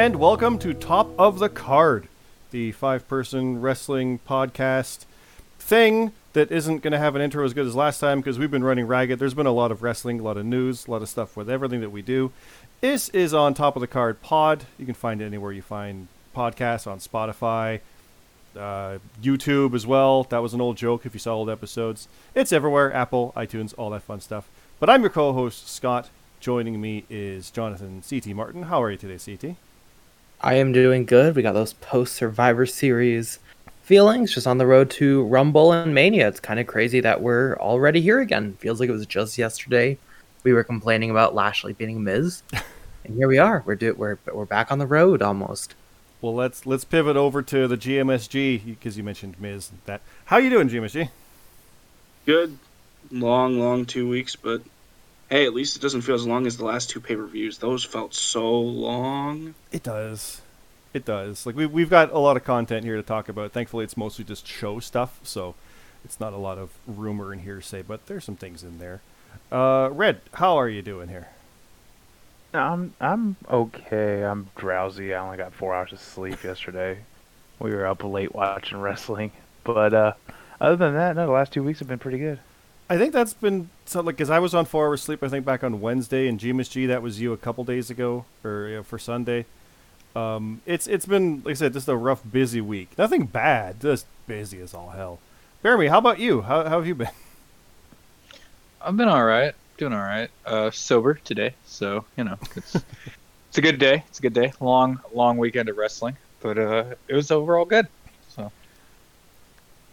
and welcome to Top of the Card, the five person wrestling podcast thing that isn't going to have an intro as good as last time because we've been running ragged. There's been a lot of wrestling, a lot of news, a lot of stuff with everything that we do. This is on Top of the Card Pod. You can find it anywhere you find podcasts on Spotify, uh, YouTube as well. That was an old joke if you saw old episodes. It's everywhere Apple, iTunes, all that fun stuff. But I'm your co host, Scott. Joining me is Jonathan CT Martin. How are you today, CT? I am doing good. We got those post Survivor Series feelings just on the road to Rumble and Mania. It's kind of crazy that we're already here again. Feels like it was just yesterday. We were complaining about Lashley beating Miz, and here we are. We're do- we're we're back on the road almost. Well, let's let's pivot over to the GMSG because you mentioned Miz. That how are you doing, GMSG? Good, long, long two weeks, but hey, at least it doesn't feel as long as the last two pay per views. Those felt so long. It does. It does. Like we we've got a lot of content here to talk about. Thankfully, it's mostly just show stuff, so it's not a lot of rumor and hearsay. But there's some things in there. Uh, Red, how are you doing here? I'm I'm okay. I'm drowsy. I only got four hours of sleep yesterday. We were up late watching wrestling, but uh, other than that, no. The last two weeks have been pretty good. I think that's been so like because I was on four hours sleep. I think back on Wednesday, and GMSG that was you a couple days ago or you know, for Sunday. Um, it's it's been like I said, just a rough, busy week. Nothing bad, just busy as all hell. Jeremy, how about you? How, how have you been? I've been all right, doing all right. Uh, sober today, so you know it's it's a good day. It's a good day. Long long weekend of wrestling, but uh, it was overall good.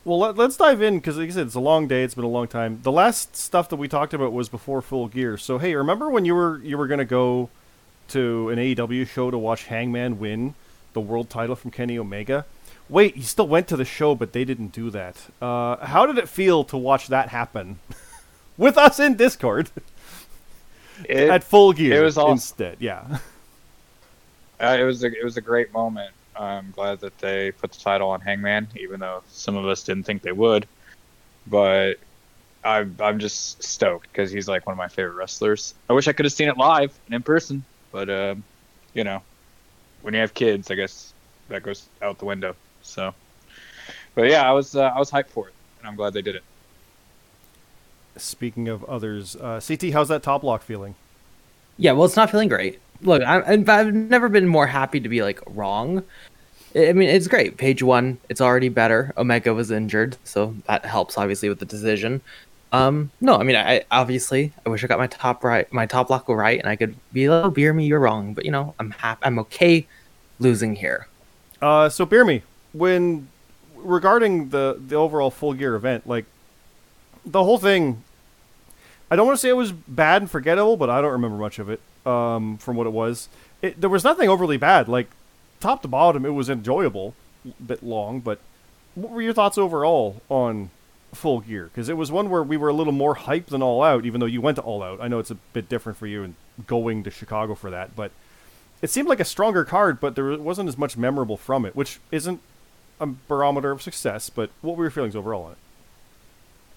Well, let, us dive in because, like I said, it's a long day. It's been a long time. The last stuff that we talked about was before Full Gear. So, hey, remember when you were you were gonna go to an AEW show to watch Hangman win the world title from Kenny Omega? Wait, he still went to the show, but they didn't do that. Uh, how did it feel to watch that happen with us in Discord it, at Full Gear it was awesome. instead? Yeah, uh, it was a, it was a great moment. I'm glad that they put the title on Hangman, even though some of us didn't think they would. But I'm I'm just stoked because he's like one of my favorite wrestlers. I wish I could have seen it live and in person, but uh, you know, when you have kids, I guess that goes out the window. So, but yeah, I was uh, I was hyped for it, and I'm glad they did it. Speaking of others, uh, CT, how's that top lock feeling? Yeah, well, it's not feeling great. Look, I, I've never been more happy to be like wrong. I mean, it's great. Page won, it's already better. Omega was injured, so that helps obviously with the decision. Um, no, I mean, I obviously I wish I got my top right, my top lock right, and I could be like, "Oh, beer me, you're wrong." But you know, I'm happy. I'm okay losing here. Uh, so beer me when regarding the the overall full gear event, like the whole thing. I don't want to say it was bad and forgettable, but I don't remember much of it um, from what it was. It, there was nothing overly bad. Like top to bottom, it was enjoyable, a bit long. But what were your thoughts overall on Full Gear? Because it was one where we were a little more hyped than All Out, even though you went to All Out. I know it's a bit different for you and going to Chicago for that, but it seemed like a stronger card, but there wasn't as much memorable from it, which isn't a barometer of success. But what were your feelings overall on it?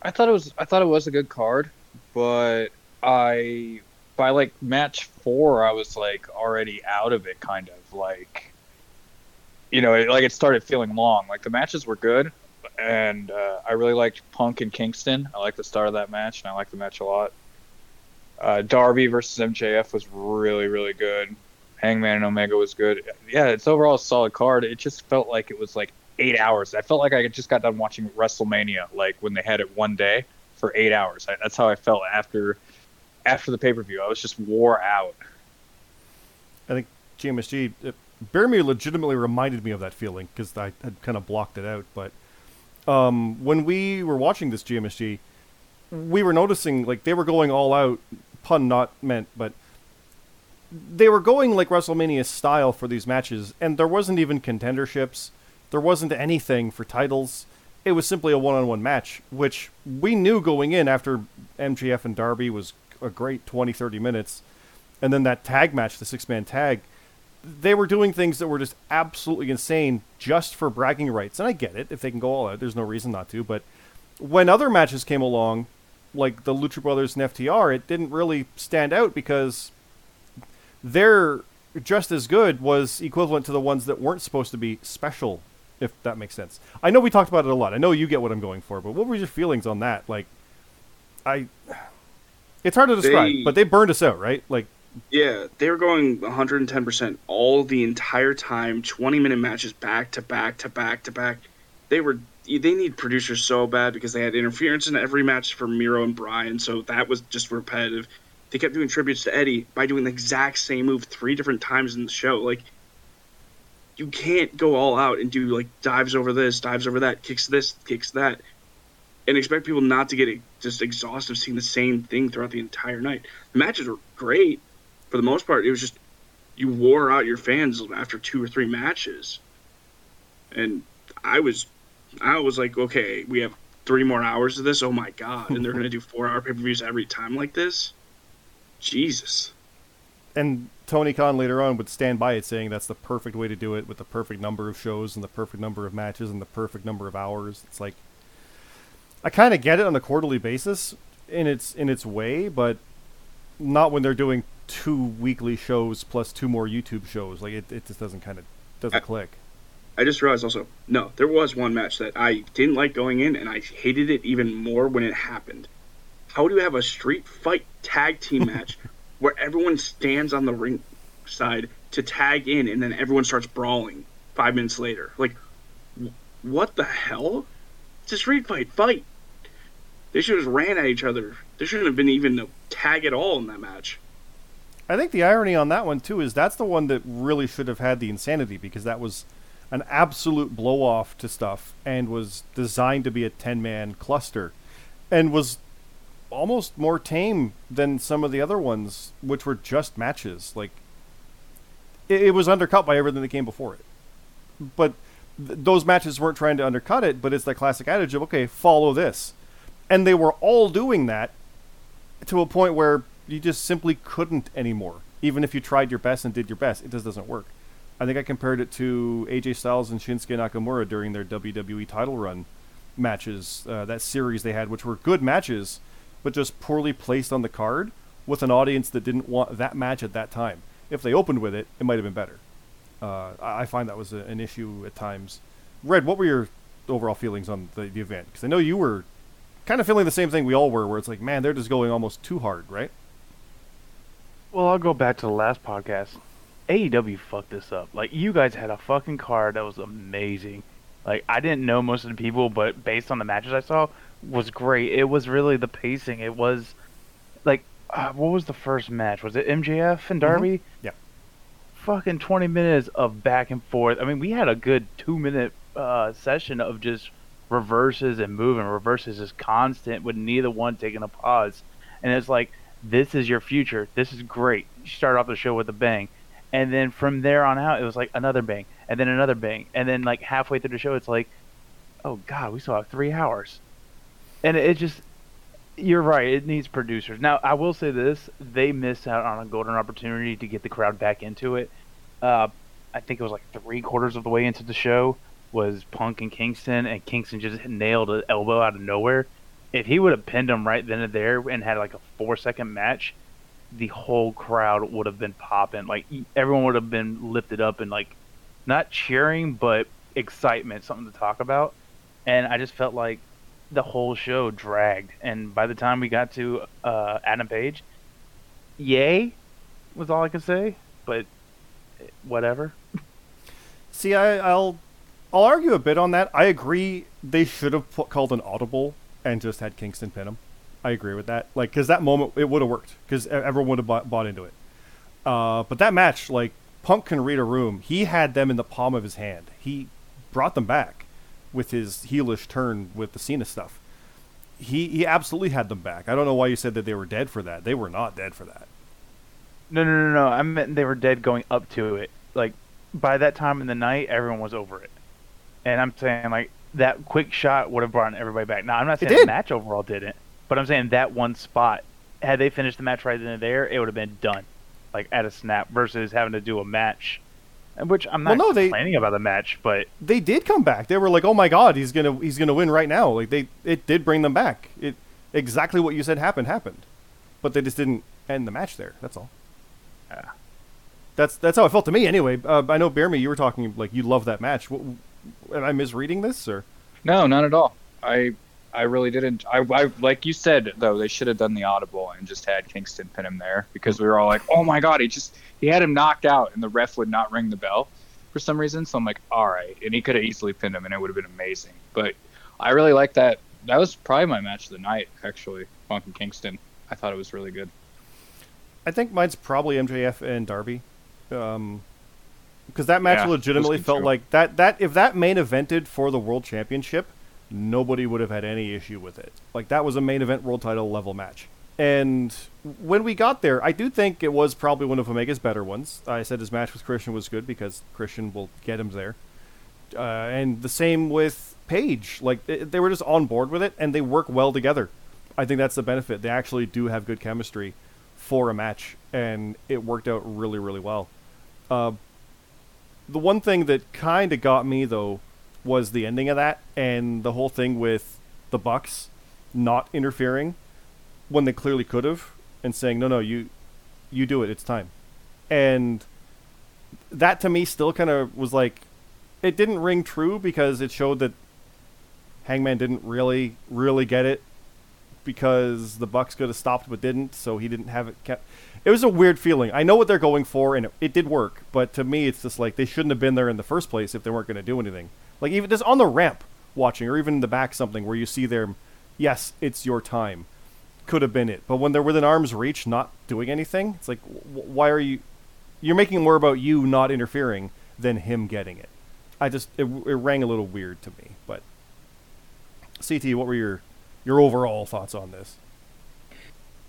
I thought it was I thought it was a good card, but I by like match four I was like already out of it kind of like you know, it, like it started feeling long. Like the matches were good, and uh, I really liked Punk and Kingston. I liked the start of that match, and I liked the match a lot. Uh, Darby versus MJF was really, really good. Hangman and Omega was good. Yeah, it's overall a solid card. It just felt like it was like eight hours. I felt like I just got done watching WrestleMania, like when they had it one day for eight hours. I, that's how I felt after after the pay per view. I was just wore out. I think GMSG, Bear Me legitimately reminded me of that feeling because I had kind of blocked it out. But um, when we were watching this GMSG, we were noticing like they were going all out, pun not meant, but they were going like WrestleMania style for these matches, and there wasn't even contenderships. There wasn't anything for titles. It was simply a one-on-one match, which we knew going in after MJF and Darby was a great 20, 30 minutes. And then that tag match, the six-man tag, they were doing things that were just absolutely insane just for bragging rights. And I get it. If they can go all out, there's no reason not to. But when other matches came along, like the Lucha Brothers and FTR, it didn't really stand out because their just as good was equivalent to the ones that weren't supposed to be special, if that makes sense. I know we talked about it a lot. I know you get what I'm going for, but what were your feelings on that? Like, I, it's hard to describe, They- but they burned us out, right? Like, Yeah, they were going 110% all the entire time, 20 minute matches back to back to back to back. They were they need producers so bad because they had interference in every match for Miro and Bryan, so that was just repetitive. They kept doing tributes to Eddie by doing the exact same move three different times in the show. Like you can't go all out and do like dives over this, dives over that, kicks this, kicks that, and expect people not to get just exhausted seeing the same thing throughout the entire night. The matches were great for the most part. It was just you wore out your fans after two or three matches, and I was, I was like, okay, we have three more hours of this. Oh my god! And they're gonna do four hour pay per views every time like this. Jesus. and Tony Khan later on would stand by it, saying that's the perfect way to do it with the perfect number of shows and the perfect number of matches and the perfect number of hours. It's like I kind of get it on a quarterly basis in its in its way, but not when they're doing two weekly shows plus two more YouTube shows. Like it, it just doesn't kind of doesn't I- click. I just realized also, no, there was one match that I didn't like going in, and I hated it even more when it happened. How do you have a street fight tag team match where everyone stands on the ring side to tag in, and then everyone starts brawling five minutes later? Like, what the hell? It's a street fight. Fight. They should have ran at each other. There shouldn't have been even a tag at all in that match. I think the irony on that one too is that's the one that really should have had the insanity because that was an absolute blow off to stuff and was designed to be a 10 man cluster and was almost more tame than some of the other ones which were just matches like it, it was undercut by everything that came before it but th- those matches weren't trying to undercut it but it's that classic adage of okay follow this and they were all doing that to a point where you just simply couldn't anymore. Even if you tried your best and did your best, it just doesn't work. I think I compared it to AJ Styles and Shinsuke Nakamura during their WWE title run matches, uh, that series they had, which were good matches, but just poorly placed on the card with an audience that didn't want that match at that time. If they opened with it, it might have been better. Uh, I find that was a, an issue at times. Red, what were your overall feelings on the, the event? Because I know you were kind of feeling the same thing we all were, where it's like, man, they're just going almost too hard, right? Well, I'll go back to the last podcast. AEW fucked this up. Like you guys had a fucking card that was amazing. Like I didn't know most of the people, but based on the matches I saw, was great. It was really the pacing. It was like uh, what was the first match? Was it MJF and Darby? Yeah. Fucking 20 minutes of back and forth. I mean, we had a good 2 minute uh, session of just reverses and moving. Reverses is constant with neither one taking a pause. And it's like this is your future. This is great. You start off the show with a bang. And then from there on out, it was like another bang, and then another bang, and then like halfway through the show, it's like, oh god, we still have three hours, and it just, you're right, it needs producers. Now, I will say this: they missed out on a golden opportunity to get the crowd back into it. Uh, I think it was like three quarters of the way into the show was Punk and Kingston, and Kingston just nailed an elbow out of nowhere. If he would have pinned him right then and there and had like a four second match, the whole crowd would have been popping. Like everyone would have been lifted up and like not cheering, but excitement, something to talk about. And I just felt like the whole show dragged. And by the time we got to uh, Adam Page, yay, was all I could say. But whatever. See, I, I'll I'll argue a bit on that. I agree they should have put, called an audible and just had Kingston pin him. I agree with that. Like, because that moment it would have worked because everyone would have bought, bought into it. Uh, but that match, like Punk can read a room. He had them in the palm of his hand. He brought them back with his heelish turn with the Cena stuff. He he absolutely had them back. I don't know why you said that they were dead for that. They were not dead for that. No, no, no, no. I meant they were dead going up to it. Like by that time in the night, everyone was over it. And I'm saying like that quick shot would have brought everybody back. Now I'm not saying the match overall didn't, but I'm saying that one spot, had they finished the match right then and there, it would have been done, like at a snap, versus having to do a match, and which I'm Well, not no, they- complaining about the match, but they did come back. They were like, "Oh my God, he's gonna he's gonna win right now." Like they it did bring them back. It exactly what you said happened happened, but they just didn't end the match there. That's all. Yeah. That's that's how it felt to me anyway. Uh, I know Bear Me, you were talking like you love that match. What, am I misreading this or? No, not at all. I I really didn't. I, I like you said though they should have done the audible and just had Kingston pin him there because we were all like, oh my god, he just he had him knocked out and the ref would not ring the bell for some reason. So I'm like, all right, and he could have easily pinned him and it would have been amazing. But I really like that. That was probably my match of the night actually, Punk and Kingston. I thought it was really good. I think mine's probably MJF and Darby, um, because that match Yeah, legitimately felt too. like that. That if that main evented for the world championship, nobody would have had any issue with it. Like that was a main event world title level match. And when we got there, I do think it was probably one of Omega's better ones. I said his match with Christian was good because Christian will get him there. Uh, and the same with Page. Like they, they were just on board with it, and they work well together. I think that's the benefit. They actually do have good chemistry for a match, and it worked out really, really well. Uh, the one thing that kind of got me though was the ending of that, and the whole thing with the Bucks not interfering when they clearly could have, and saying, "No, no, you, you do it. It's time." And that to me still kind of was like, it didn't ring true because it showed that Hangman didn't really, really get it because the Bucks could have stopped but didn't, so he didn't have it kept. It was a weird feeling. I know what they're going for, and it, it did work, but to me, it's just like they shouldn't have been there in the first place if they weren't going to do anything. Like even just on the ramp watching, or even in the back, something where you see them, yes, it's your time, could have been it. But when they're within arm's reach, not doing anything, it's like, w- why are you? You're making more about you not interfering than him getting it. I just it, it rang a little weird to me, but CT, what were your your overall thoughts on this?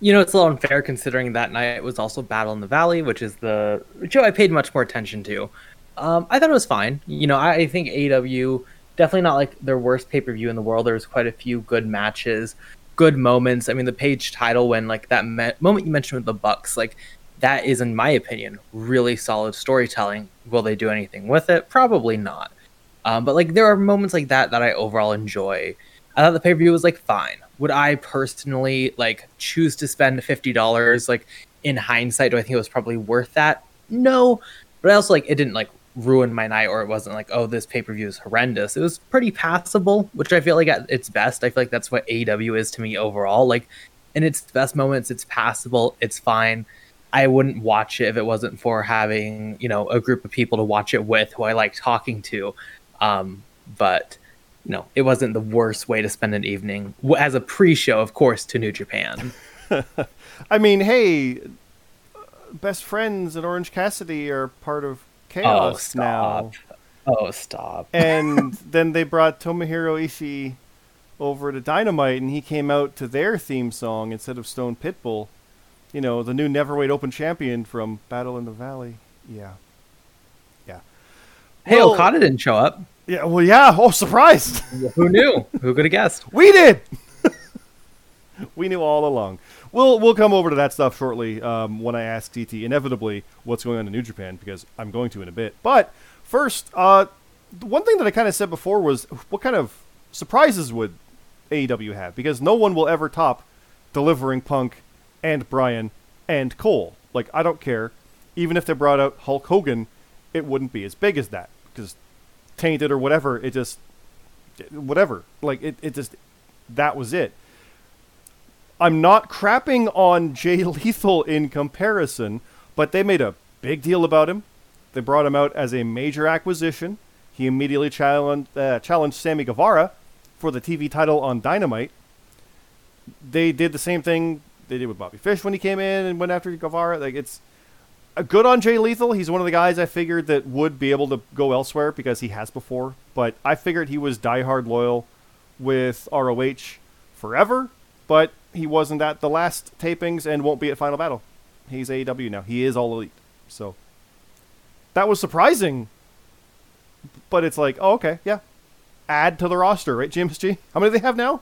You know, it's a little unfair considering that night was also Battle in the Valley, which is the show I paid much more attention to. Um, I thought it was fine. You know, I, I think AEW definitely not like their worst pay per view in the world. There was quite a few good matches, good moments. I mean, the page title when like that me- moment you mentioned with the Bucks, like that is, in my opinion, really solid storytelling. Will they do anything with it? Probably not. Um, but like there are moments like that that I overall enjoy. I thought the pay per view was like fine. Would I personally like choose to spend fifty dollars? Like in hindsight, do I think it was probably worth that? No, but I also like it didn't like ruin my night, or it wasn't like oh this pay per view is horrendous. It was pretty passable, which I feel like at its best. I feel like that's what AEW is to me overall. Like in its best moments, it's passable. It's fine. I wouldn't watch it if it wasn't for having you know a group of people to watch it with who I like talking to. Um, but you know, it wasn't the worst way to spend an evening as a pre-show, of course, to New Japan. I mean, hey, best friends and Orange Cassidy are part of oh, Chaos now. Oh, stop! and then they brought Tomohiro Ishii over to Dynamite, and he came out to their theme song instead of Stone Pitbull. You know, the new Neverweight Open champion from Battle in the Valley. Yeah. Yeah. hey, well- Okada didn't show up. Yeah, well, yeah. Oh, surprised. Who knew? Who could have guessed? we did. we knew all along. We'll we'll come over to that stuff shortly um, when I ask CT inevitably what's going on in New Japan because I'm going to in a bit. But first, uh, one thing that I kind of said before was what kind of surprises would AEW have because no one will ever top delivering Punk and Bryan and Cole. Like I don't care, even if they brought out Hulk Hogan, it wouldn't be as big as that because tainted or whatever. It just whatever. Like it, it just that was it. I'm not crapping on Jay Lethal in comparison, but they made a big deal about him. They brought him out as a major acquisition. He immediately challenged uh, challenged Sammy Guevara for the TV title on Dynamite. They did the same thing they did with Bobby Fish when he came in and went after Guevara. Like it's good on Jay Lethal. He's one of the guys I figured that would be able to go elsewhere because he has before. But I figured he was diehard loyal with ROH forever. But he wasn't at the last tapings and won't be at Final Battle. He's AEW now. He is all elite. So that was surprising. But it's like, oh, okay, yeah. Add to the roster, right, GMSG? How many do they have now?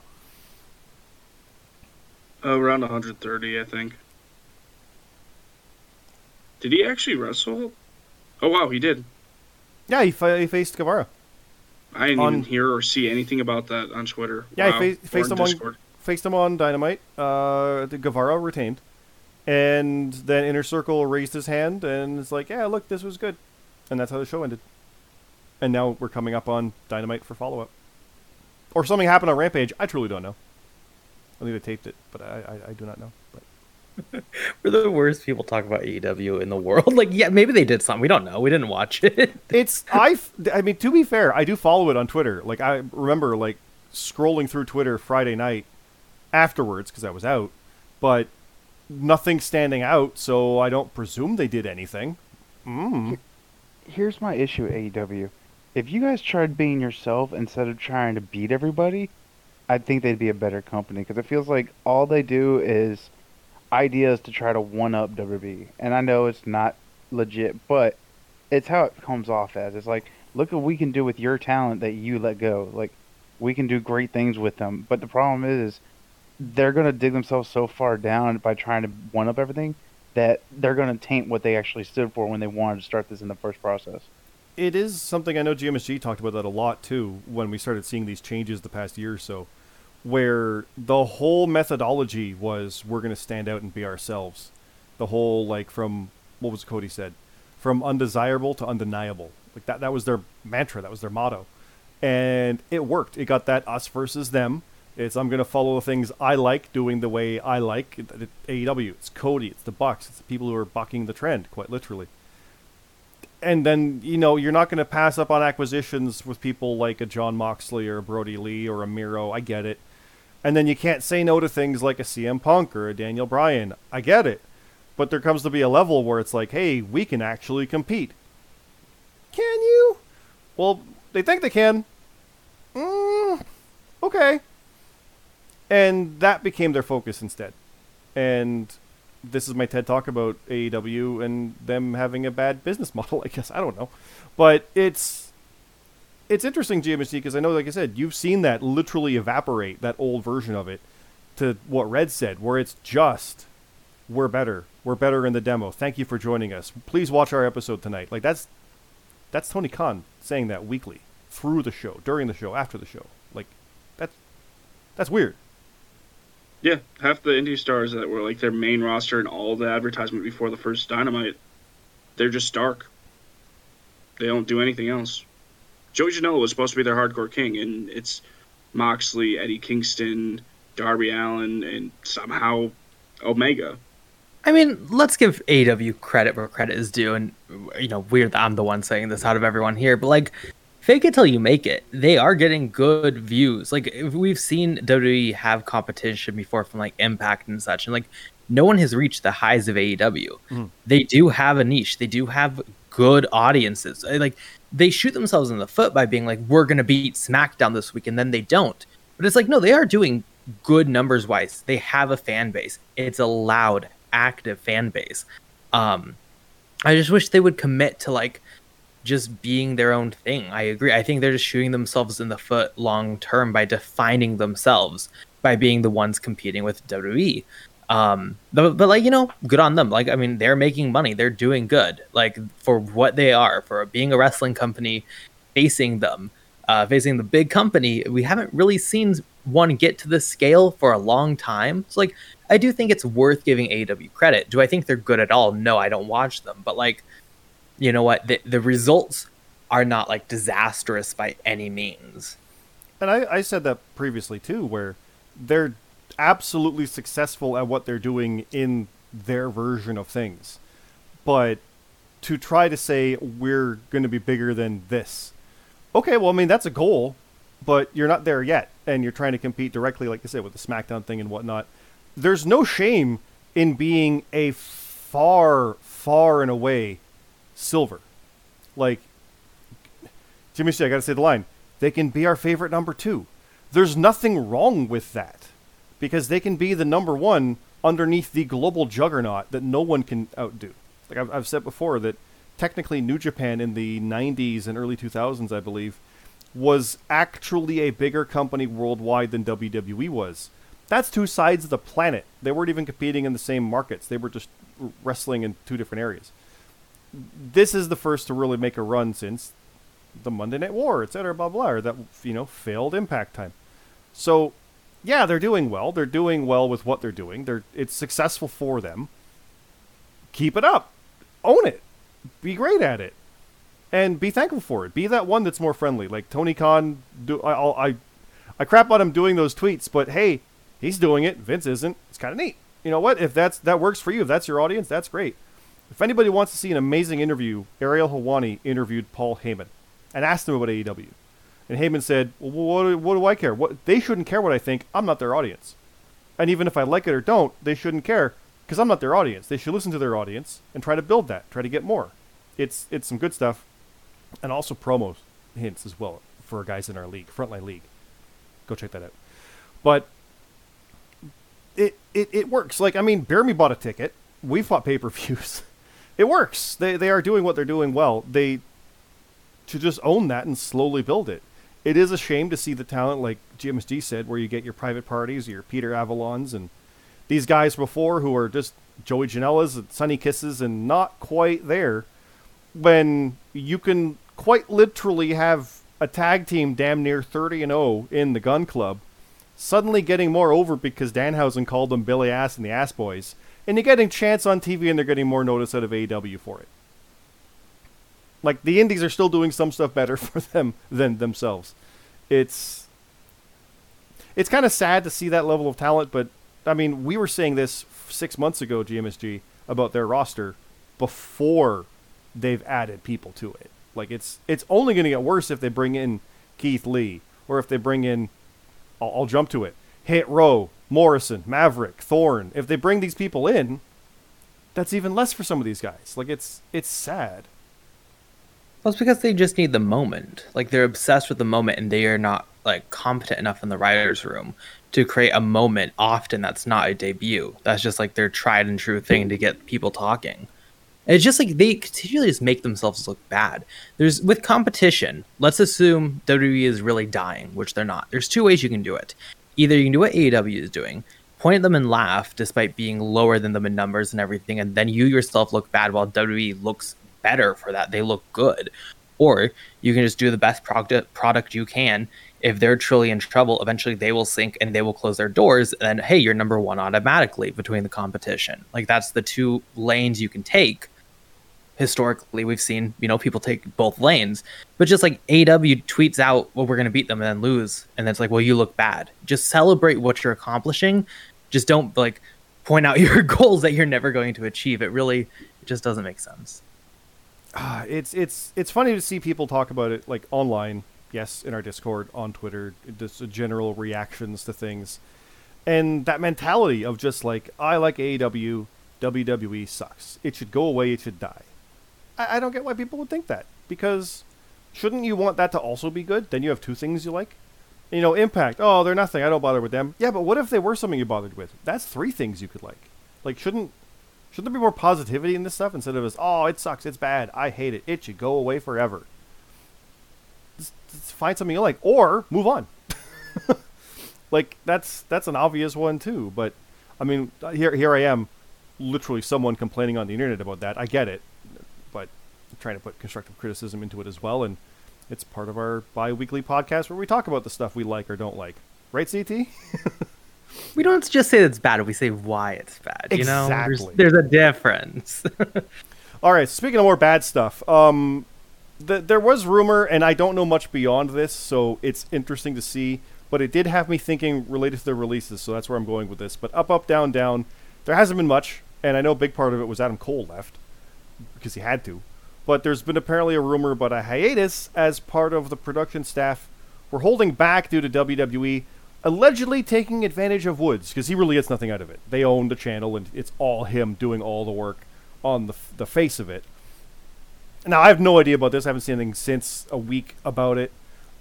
Uh, around 130, I think. Did he actually wrestle? Oh wow, he did. Yeah, he, fa- he faced Guevara. I didn't On- even hear or see anything about that on Twitter. Yeah, wow. he fa- faced him on- Discord. faced him on Dynamite. Uh, the Guevara retained, And then Inner Circle raised his hand and it's like, yeah, look, this was good. And that's how the show ended. And now we're coming up on Dynamite for follow up. Or something happened on Rampage. I truly don't know. I think they taped it, but I, I, I do not know. But We're the worst people talk about AEW in the world. Like, yeah, maybe they did something. We don't know. We didn't watch it. it's I. I mean, to be fair, I do follow it on Twitter. Like I remember like scrolling through Twitter Friday night afterwards because I was out, but nothing standing out. So I don't presume they did anything. Mm. Here's my issue with AEW. If you guys tried being yourself instead of trying to beat everybody, I think they'd be a better company because it feels like all they do is ideas to try to one up WWE. And I know it's not legit, but it's how it comes off as. It's like, look what we can do with your talent that you let go. Like, we can do great things with them. But the problem is, is they're going to dig themselves so far down by trying to one up everything that they're going to taint what they actually stood for when they wanted to start this in the first process. It is something I know GMSG talked about that a lot too when we started seeing these changes the past year or so, where the whole methodology was we're going to stand out and be ourselves. The whole like from what was Cody said, from undesirable to undeniable. Like that that was their mantra, that was their motto. And it worked. It got that us versus them. It's I'm going to follow the things I like doing the way I like. AEW, it's Cody, it's the Bucks, it's the people who are bucking the trend quite literally and then you know you're not going to pass up on acquisitions with people like a Jon Moxley or Brodie Lee or a Miro. I get it. And then you can't say no to things like a CM Punk or a Daniel Bryan. I get it. But there comes to be a level where it's like, hey, we can actually compete. Can you? Well, they think they can. Mm, okay. And that became their focus instead. And this is my TED talk about AEW and them having a bad business model. I guess I don't know, but it's it's interesting, GMSG, because I know, like I said, you've seen that literally evaporate that old version of it to what Red said, where it's just we're better, we're better in the demo. Thank you for joining us. Please watch our episode tonight. Like that's that's Tony Khan saying that weekly through the show, during the show, after the show. Like that's that's weird. Yeah, half the indie stars that were like their main roster and all the advertisement before the first Dynamite, they're just Stark. They don't do anything else. Joey Janela was supposed to be their hardcore king, and it's Moxley, Eddie Kingston, Darby Allin, and somehow Omega. I mean, let's give AW credit where credit is due, and you know, weird that I'm the one saying this out of everyone here, but like, fake it till you make it. They are getting good views. Like, if we've seen WWE have competition before from like Impact and such, and like, no one has reached the highs of AEW. Mhm. They do have a niche. They do have good audiences. Like, they shoot themselves in the foot by being like, "We're gonna beat SmackDown this week," and then they don't. But it's like, no, they are doing good numbers wise. They have a fan base. It's a loud, active fan base. Um, I just wish they would commit to like just being their own thing. I agree. I think they're just shooting themselves in the foot long term by defining themselves by being the ones competing with WWE. Um, but, but like you know, good on them. Like I mean, they're making money. They're doing good. Like for what they are, for being a wrestling company, facing them, uh, facing the big company. We haven't really seen one get to this scale for a long time. So like, I do think it's worth giving AEW credit. Do I think they're good at all? No, I don't watch them. But like, you know what? The the results are not like disastrous by any means. And I, I said that previously too, where they're absolutely successful at what they're doing in their version of things. But to try to say we're going to be bigger than this, okay, well, I mean, that's a goal, but you're not there yet. And you're trying to compete directly, like I said, with the SmackDown thing and whatnot. There's no shame in being a far, far and away silver. Like, Jimmy I gotta say the line. They can be our favorite number two. There's nothing wrong with that because they can be the number one underneath the global juggernaut that no one can outdo. Like I've, I've said before, that technically New Japan in the 90s and early 2000s, I believe, was actually a bigger company worldwide than WWE was. That's two sides of the planet. They weren't even competing in the same markets. They were just wrestling in two different areas. This is the first to really make a run since the Monday Night War, etc., cetera, blah blah, or that you know failed Impact time. So, yeah, they're doing well. They're doing well with what they're doing. They're it's successful for them. keep it up, own it, be great at it, and be thankful for it. Be that one that's more friendly. Like Tony Khan, do I I, I crap on him doing those tweets, but hey, he's doing it. Vince isn't. It's kind of neat. You know what? If that's that works for you, if that's your audience, that's great. If anybody wants to see an amazing interview, Ariel Helwani interviewed Paul Heyman and asked him about AEW. And Heyman said, well, what, what do I care? What They shouldn't care what I think. I'm not their audience. And even if I like it or don't, they shouldn't care because I'm not their audience. They should listen to their audience and try to build that, try to get more. It's, it's some good stuff. And also promo hints as well for guys in our league, Frontline League. Go check that out. But it, it, it works. Like, I mean, Bear Me bought a ticket. We fought pay per views. it works. They, they are doing what they're doing well. They to just own that and slowly build it. It is a shame to see the talent, like GMSG said, where you get your private parties, your Peter Avalons, and these guys before who are just Joey Janela's and Sonny Kisses and not quite there. When you can quite literally have a tag team damn near 30 and 0 in the Gunn Club, suddenly getting more over because Danhausen called them Billy Ass and the Ass Boys, and you're getting chance on TV and they're getting more notice out of AEW for it. Like the indies are still doing some stuff better for them than themselves. It's it's kind of sad to see that level of talent, but I mean, we were saying this six months ago, GMSG, about their roster before they've added people to it. Like it's it's only going to get worse if they bring in Keith Lee or if they bring in. I'll, I'll jump to it. Hit Row, Morrison, Maverick, Thorne. If they bring these people in, that's even less for some of these guys. Like it's it's sad. Well, it's because they just need the moment. Like they're obsessed with the moment, and they are not like competent enough in the writers' room to create a moment. Often, that's not a debut. That's just like their tried and true thing to get people talking. And it's just like they continually just make themselves look bad. There's with competition. Let's assume WWE is really dying, which they're not. There's two ways you can do it. Either you can do what AEW is doing, point at them and laugh, despite being lower than them in numbers and everything, and then you yourself look bad while WWE looks better for that. They look good. Or you can just do the best product product you can. If they're truly in trouble, eventually they will sink and they will close their doors. And hey, you're number one automatically between the competition. Like that's the two lanes you can take. Historically, we've seen you know people take both lanes, but just like AW tweets out, "Well, we're going to beat them and then lose," and then it's like, "Well, you look bad." Just celebrate what you're accomplishing. Just don't like point out your goals that you're never going to achieve. It really just doesn't make sense. Uh, it's it's it's funny to see people talk about it like online. Yes, in our Discord, on Twitter, just general reactions to things, and that mentality of just like I like AEW, WWE sucks. It should go away. It should die. I, I don't get why people would think that because shouldn't you want that to also be good? Then you have two things you like. You know, Impact. Oh, they're nothing. I don't bother with them. Yeah, but what if they were something you bothered with? That's three things you could like. Like, shouldn't should there be more positivity in this stuff instead of us? Oh, it sucks. It's bad. I hate it. It should go away forever. Just, just find something you like, or move on. like that's that's an obvious one too. But I mean, here here I am, literally someone complaining on the internet about that. I get it, but I'm trying to put constructive criticism into it as well, and it's part of our bi-weekly podcast where we talk about the stuff we like or don't like. Right, CT? we don't just say it's bad. We say why it's bad. You know, there's, there's a difference. All right. Speaking of more bad stuff, um, th- there was rumor, and I don't know much beyond this, so it's interesting to see. But it did have me thinking related to the releases, so that's where I'm going with this. But up, up, down, down. There hasn't been much, and I know a big part of it was Adam Cole left because he had to. But there's been apparently a rumor about a hiatus as part of the production staff were holding back due to WWE allegedly taking advantage of Woods because he really gets nothing out of it. They own the channel, and it's all him doing all the work on the the face of it. Now I have no idea about this. I haven't seen anything since a week about it.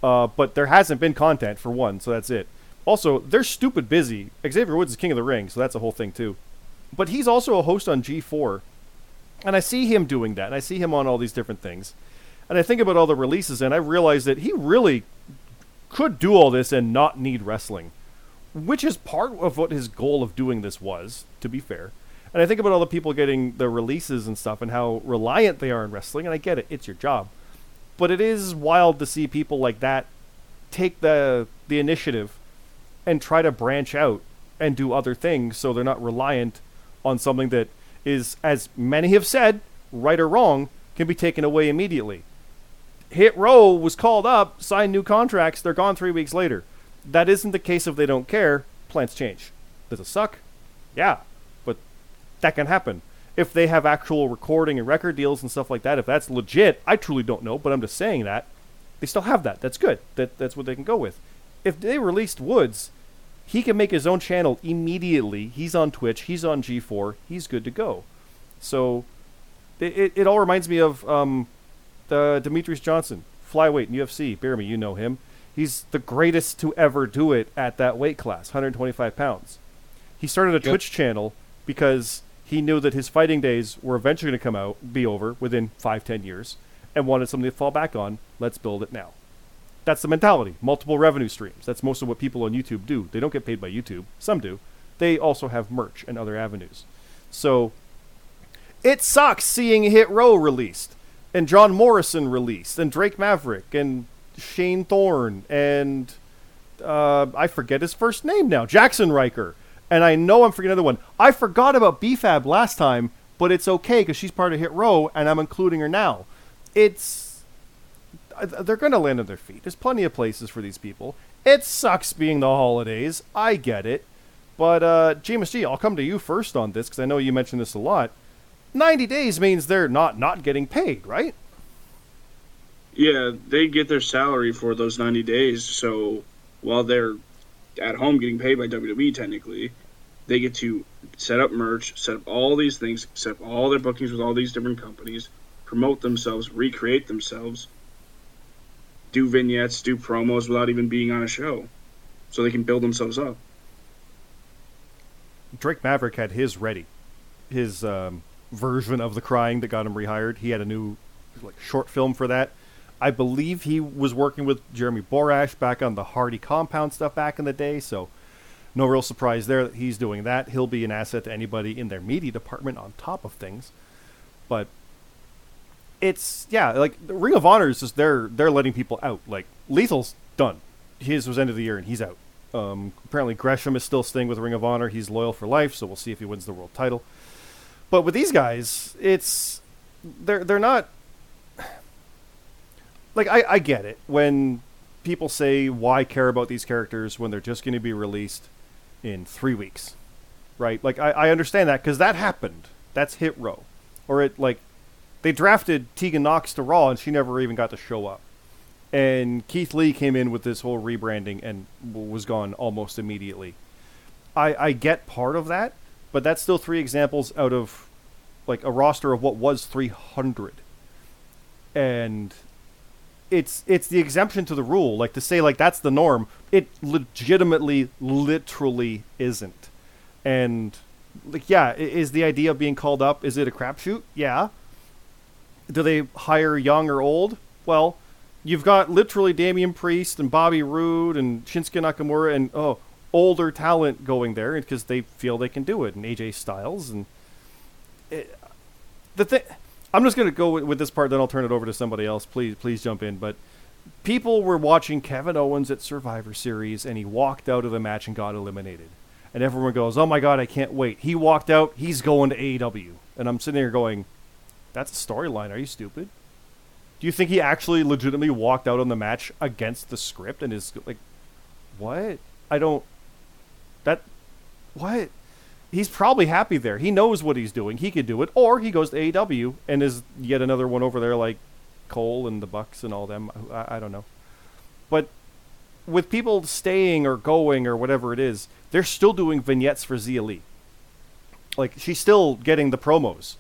Uh, but there hasn't been content for one, so that's it. Also, they're stupid busy. Xavier Woods is king of the ring, so that's a whole thing too. But he's also a host on G4, and I see him doing that, and I see him on all these different things. And I think about all the releases, and I realize that he really could do all this and not need wrestling, which is part of what his goal of doing this was, to be fair. And I think about all the people getting the releases and stuff and how reliant they are on wrestling, and I get it, it's your job. But it is wild to see people like that take the the initiative and try to branch out and do other things so they're not reliant on something that is, as many have said, right or wrong, can be taken away immediately. Hit Row was called up, signed new contracts, they're gone three weeks later. That isn't the case if they don't care. Plans change. Does it suck? Yeah, but that can happen. If they have actual recording and record deals and stuff like that, if that's legit, I truly don't know, but I'm just saying that they still have that. That's good. That that's what they can go with. If they released Woods, he can make his own channel immediately. He's on Twitch. He's on G4. He's good to go. So it, it, it all reminds me of um, the uh, Demetrious Johnson, flyweight in UFC. Bear me, you know him. He's the greatest to ever do it at that weight class, 125 pounds. He started a Yep. Twitch channel because he knew that his fighting days were eventually going to come out, be over within five, ten years, and wanted something to fall back on. Let's build it now. That's the mentality. Multiple revenue streams. That's most of what people on YouTube do. They don't get paid by YouTube. Some do. They also have merch and other avenues. So it sucks seeing Hit Row released, and John Morrison released, and Drake Maverick, and Shane Thorne, and uh, I forget his first name now, Jaxson Ryker. And I know I'm forgetting another one. I forgot about B-Fab last time, but it's okay because she's part of Hit Row, and I'm including her now. It's they're going to land on their feet. There's plenty of places for these people. It sucks being the holidays. I get it. But uh, James G, I'll come to you first on this because I know you mentioned this a lot. 90 days means they're not not getting paid, right? Yeah, they get their salary for those 90 days. So while they're at home getting paid by WWE, technically, they get to set up merch, set up all these things, set up all their bookings with all these different companies, promote themselves, recreate themselves, do vignettes, do promos without even being on a show. So they can build themselves up. Drake Maverick had his ready, his um, version of the crying that got him rehired. He had a new like short film for that. I believe he was working with Jeremy Borash back on the Hardy Compound stuff back in the day, so no real surprise there that he's doing that. He'll be an asset to anybody in their media department on top of things. But it's yeah, like the Ring of Honor is just they're they're letting people out. Like Lethal's done. His was end of the year and he's out. Um, apparently Gresham is still staying with Ring of Honor. He's loyal for life, so we'll see if he wins the world title. But with these guys, it's they're they're not like I, I get it when people say why care about these characters when they're just going to be released in three weeks, right? Like I, I understand that because that happened. That's hit row, or it like they drafted Tegan Nox to Raw and she never even got to show up. And Keith Lee came in with this whole rebranding and was gone almost immediately. I I get part of that, but that's still three examples out of like a roster of what was 300. And it's it's the exemption to the rule. Like to say like that's the norm, it legitimately literally isn't. And like yeah, is the idea of being called up is it a crapshoot? Yeah. Do they hire young or old? Well, you've got literally Damian Priest and Bobby Roode and Shinsuke Nakamura and oh, older talent going there because they feel they can do it and AJ Styles and it, the thing I'm just going to go with, with this part then I'll turn it over to somebody else. Please please jump in, but people were watching Kevin Owens at Survivor Series and he walked out of the match and got eliminated. And everyone goes, "Oh my god, I can't wait." He walked out, he's going to AEW. And I'm sitting here going, "That's a storyline. Are you stupid?" Do you think he actually legitimately walked out on the match against the script and is like, what? I don't. That. What? He's probably happy there. He knows what he's doing. He could do it. Or he goes to AEW and is yet another one over there like Cole and the Bucks and all them. I, I don't know. But with people staying or going or whatever it is, they're still doing vignettes for Xia Li. Like, she's still getting the promos.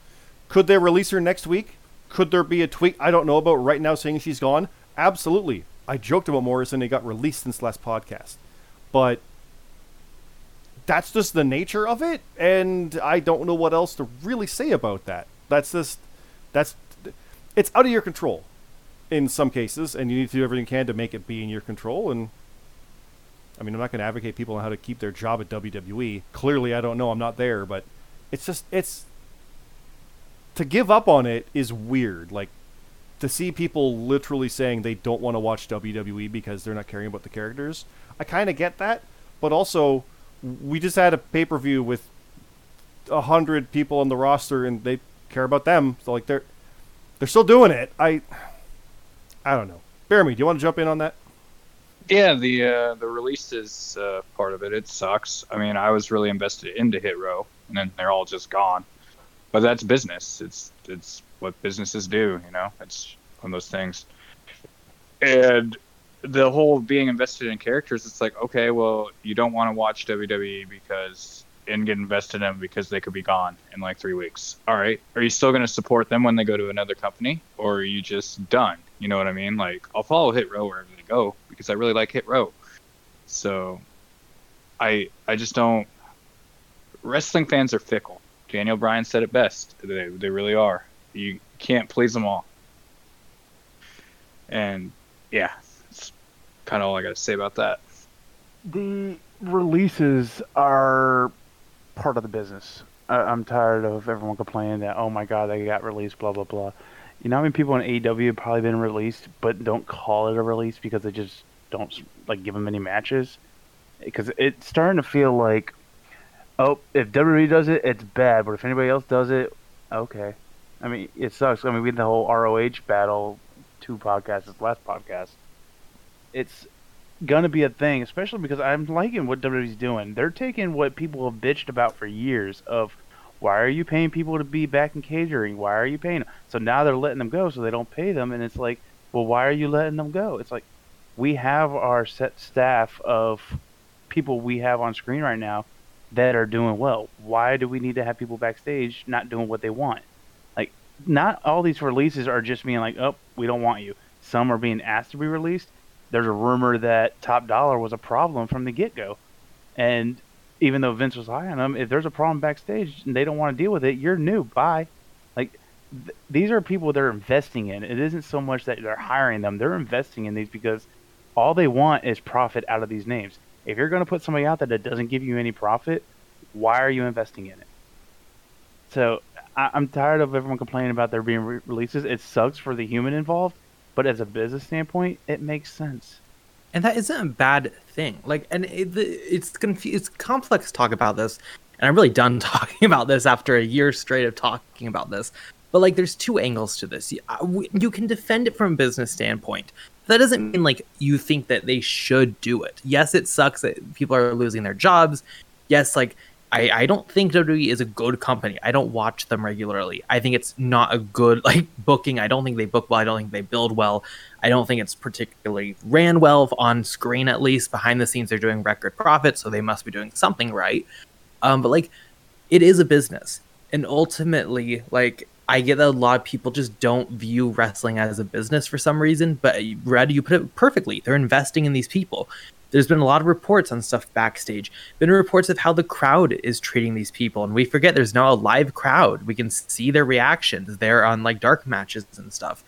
Could they release her next week? Could there be a tweet I don't know about right now saying she's gone? Absolutely. I joked about Morrison. He got released since last podcast. But that's just the nature of it. And I don't know what else to really say about that. That's just, that's, it's out of your control in some cases. And you need to do everything you can to make it be in your control. And I mean, I'm not going to advocate people on how to keep their job at WWE. Clearly, I don't know. I'm not there. But it's just, it's, to give up on it is weird. Like to see people literally saying they don't want to watch WWE because they're not caring about the characters. I kind of get that, but also we just had a pay per view with a hundred people on the roster and they care about them. So like they're they're still doing it. I I don't know. Jeremy, do you want to jump in on that? Yeah, the uh, the release is uh, part of it. It sucks. I mean, I was really invested into Hit Row, and then they're all just gone. But that's business. It's it's what businesses do. You know, it's one of those things. And the whole being invested in characters, it's like, okay, well, you don't want to watch WWE because and get invested in them because they could be gone in like three weeks. All right, are you still going to support them when they go to another company, or are you just done? You know what I mean? Like, I'll follow Hit Row wherever they go because I really like Hit Row. So, I I just don't. Wrestling fans are fickle. Daniel Bryan said it best. They they really are. You can't please them all. And yeah, kind of all I got to say about that. The releases are part of the business. I, I'm tired of everyone complaining that oh my god they got released blah blah blah. You know how many people in AEW have probably been released but don't call it a release because they just don't like give them any matches because it's starting to feel like oh if WWE does it it's bad but if anybody else does it okay. I mean it sucks. I mean we had the whole ROH battle two podcasts last podcast. It's gonna be a thing, especially because I'm liking what WWE's doing. They're taking what people have bitched about for years of why are you paying people to be back in catering? Why are you paying them? So now they're letting them go so they don't pay them and it's like, well why are you letting them go? It's like we have our set staff of people we have on screen right now that are doing well. Why do we need to have people backstage not doing what they want? Like not all these releases are just being like, "Oh, we don't want you." Some are being asked to be released there's a rumor that Top Dolla was a problem from the get go, and even though Vince was high on them, if there's a problem backstage and they don't want to deal with it, you're new. Bye. Like th- these are people they're investing in. It isn't so much that they're hiring them; they're investing in these because all they want is profit out of these names. If you're going to put somebody out there that doesn't give you any profit, why are you investing in it? So I- I'm tired of everyone complaining about there being re- releases. It sucks for the human involved but as a business standpoint, it makes sense. And that isn't a bad thing. Like, and it, it's confu- it's complex to talk about this, and I'm really done talking about this after a year straight of talking about this. But like, there's two angles to this. You, uh, you can defend it from a business standpoint. That doesn't mean like you think that they should do it. Yes, it sucks that people are losing their jobs. Yes, like I, I don't think WWE is a good company. I don't watch them regularly. I think it's not a good like booking. I don't think they book well. I don't think they build well. I don't think it's particularly ran well on screen at least. Behind the scenes they're doing record profits, so they must be doing something right. Um, but like it is a business. And ultimately, like I get that a lot of people just don't view wrestling as a business for some reason, but Red, you put it perfectly. They're investing in these people there's been a lot of reports on stuff backstage. Been reports of how the crowd is treating these people and we forget there's now a live crowd. We can see their reactions. They're on like dark matches and stuff.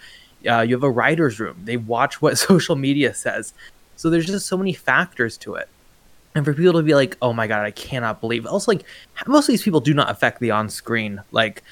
Uh, you have a writer's room. They watch what social media says. So there's just so many factors to it. And for people to be like oh my god i cannot believe also like most of these people do not affect the on-screen like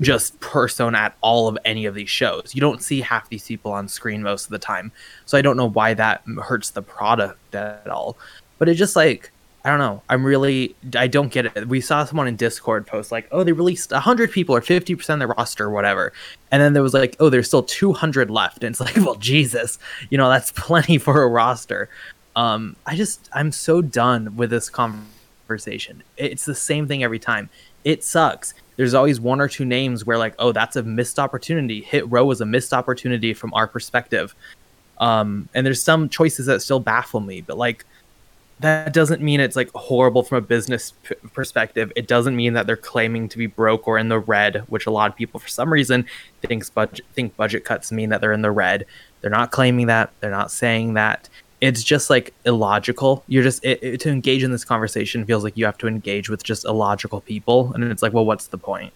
just persona at all of any of these shows. You don't see half these people on screen most of the time. So I don't know why that hurts the product at all. But it just like I don't know. I'm really I don't get it. We saw someone in Discord post like, "Oh, they released 100 people or 50% of the roster or whatever." And then there was like, "Oh, there's still 200 left." And it's like, "Well, Jesus. You know, that's plenty for a roster." Um I just I'm so done with this conversation. It's the same thing every time. It sucks there's always one or two names where like, oh, that's a missed opportunity. Hit row was a missed opportunity from our perspective. Um, and there's some choices that still baffle me, but like that doesn't mean it's like horrible from a business p- perspective. It doesn't mean that they're claiming to be broke or in the red, which a lot of people for some reason thinks budget think budget cuts mean that they're in the red. They're not claiming that. They're not saying that it's just like illogical. You're just it, it, to engage in this conversation feels like you have to engage with just illogical people, and it's like, well, what's the point?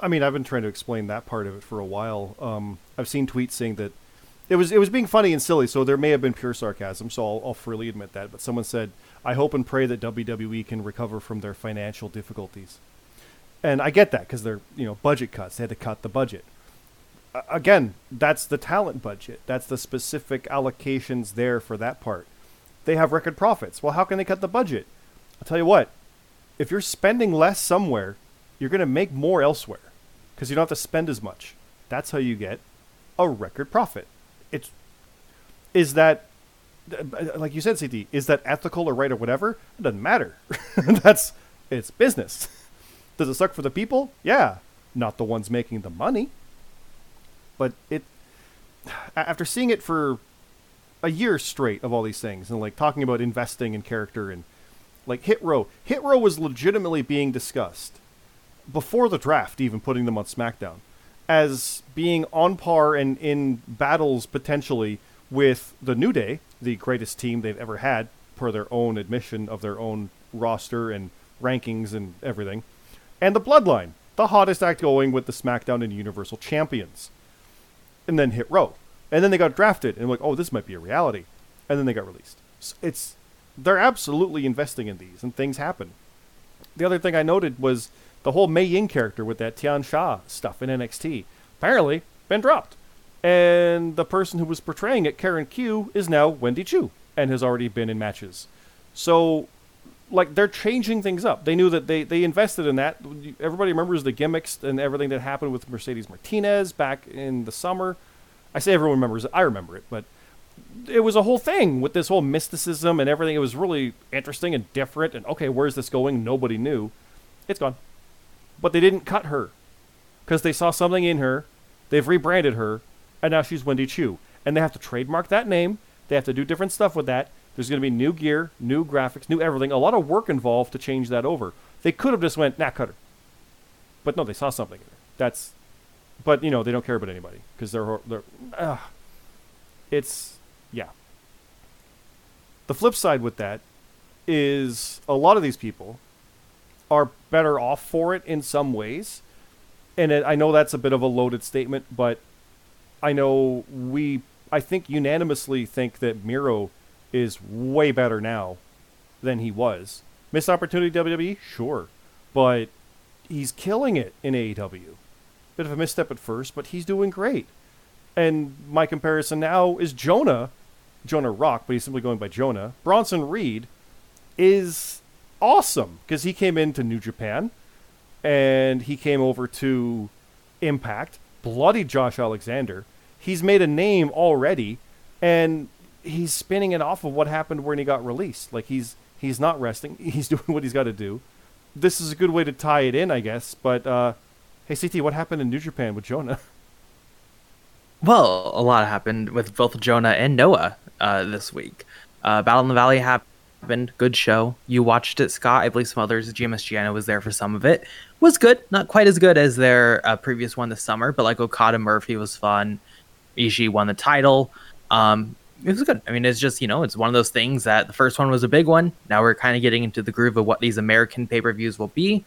I mean, I've been trying to explain that part of it for a while. Um, I've seen tweets saying that it was it was being funny and silly, so there may have been pure sarcasm. So I'll, I'll freely admit that. But someone said, "I hope and pray that WWE can recover from their financial difficulties," and I get that because they're you know budget cuts. They had to cut the budget again, that's the talent budget. That's the specific allocations there for that part. They have record profits. Well, how can they cut the budget? I'll tell you what. if you're spending less somewhere, you're going to make more elsewhere because you don't have to spend as much. That's how you get a record profit. It's is that uh, like you said, CT, is that ethical or right or whatever? It doesn't matter. That's it's business. Does it suck for the people? Yeah, not the ones making the money. But it after seeing it for a year straight of all these things and like talking about investing in character and like Hit Row. Hit Row was legitimately being discussed before the draft, even putting them on SmackDown, as being on par and in battles potentially with the New Day, the greatest team they've ever had, per their own admission of their own roster and rankings and everything, and the Bloodline, the hottest act going with the SmackDown and Universal Champions. And then Hit Row. And then they got drafted, and like, oh, this might be a reality. And then they got released. So it's they're absolutely investing in these, and things happen. The other thing I noted was the whole Mei Ying character with that Tian Sha stuff in NXT. Apparently, been dropped. And the person who was portraying it, Karen Q, is now Wendy Choo and has already been in matches. So, like, they're changing things up. They knew that they, they invested in that. Everybody remembers the gimmicks and everything that happened with Mercedes Martinez back in the summer. I say everyone remembers it. I remember it, but it was a whole thing with this whole mysticism and everything. It was really interesting and different. And okay, where's this going? Nobody knew. It's gone. But they didn't cut her because they saw something in her. They've rebranded her, and now she's Wendy Choo. And they have to trademark that name. They have to do different stuff with that. There's going to be new gear, new graphics, new everything. A lot of work involved to change that over. They could have just went, nah, cut her. But no, they saw something. That's, but you know, they don't care about anybody because they're, they're, uh, it's yeah. The flip side with that is a lot of these people are better off for it in some ways. And it, I know that's a bit of a loaded statement, but I know we, I think, unanimously think that Miro is way better now than he was. Missed opportunity WWE? Sure. But he's killing it in AEW. Bit of a misstep at first, but he's doing great. And my comparison now is Jonah Jonah Rock, but he's simply going by Jonah. Bronson Reed is awesome because he came into New Japan and he came over to Impact, bloody Josh Alexander. He's made a name already and he's spinning it off of what happened when he got released. Like he's he's not resting. He's doing what he's got to do. This is a good way to tie it in, I guess. But uh, hey, CT, what happened in New Japan with Jonah? Well, a lot happened with both Jonah and Noah uh, this week. Uh, Battle in the Valley happened. Good show. You watched it, Scott. I believe some others. GMS Gianna was there for some of it. Was good. Not quite as good as their uh, previous one this summer, but like Okada Murphy was fun. Ishii won the title. Um, it was good. I mean, it's just you know, it's one of those things that the first one was a big one. Now we're kind of getting into the groove of what these American pay per views will be,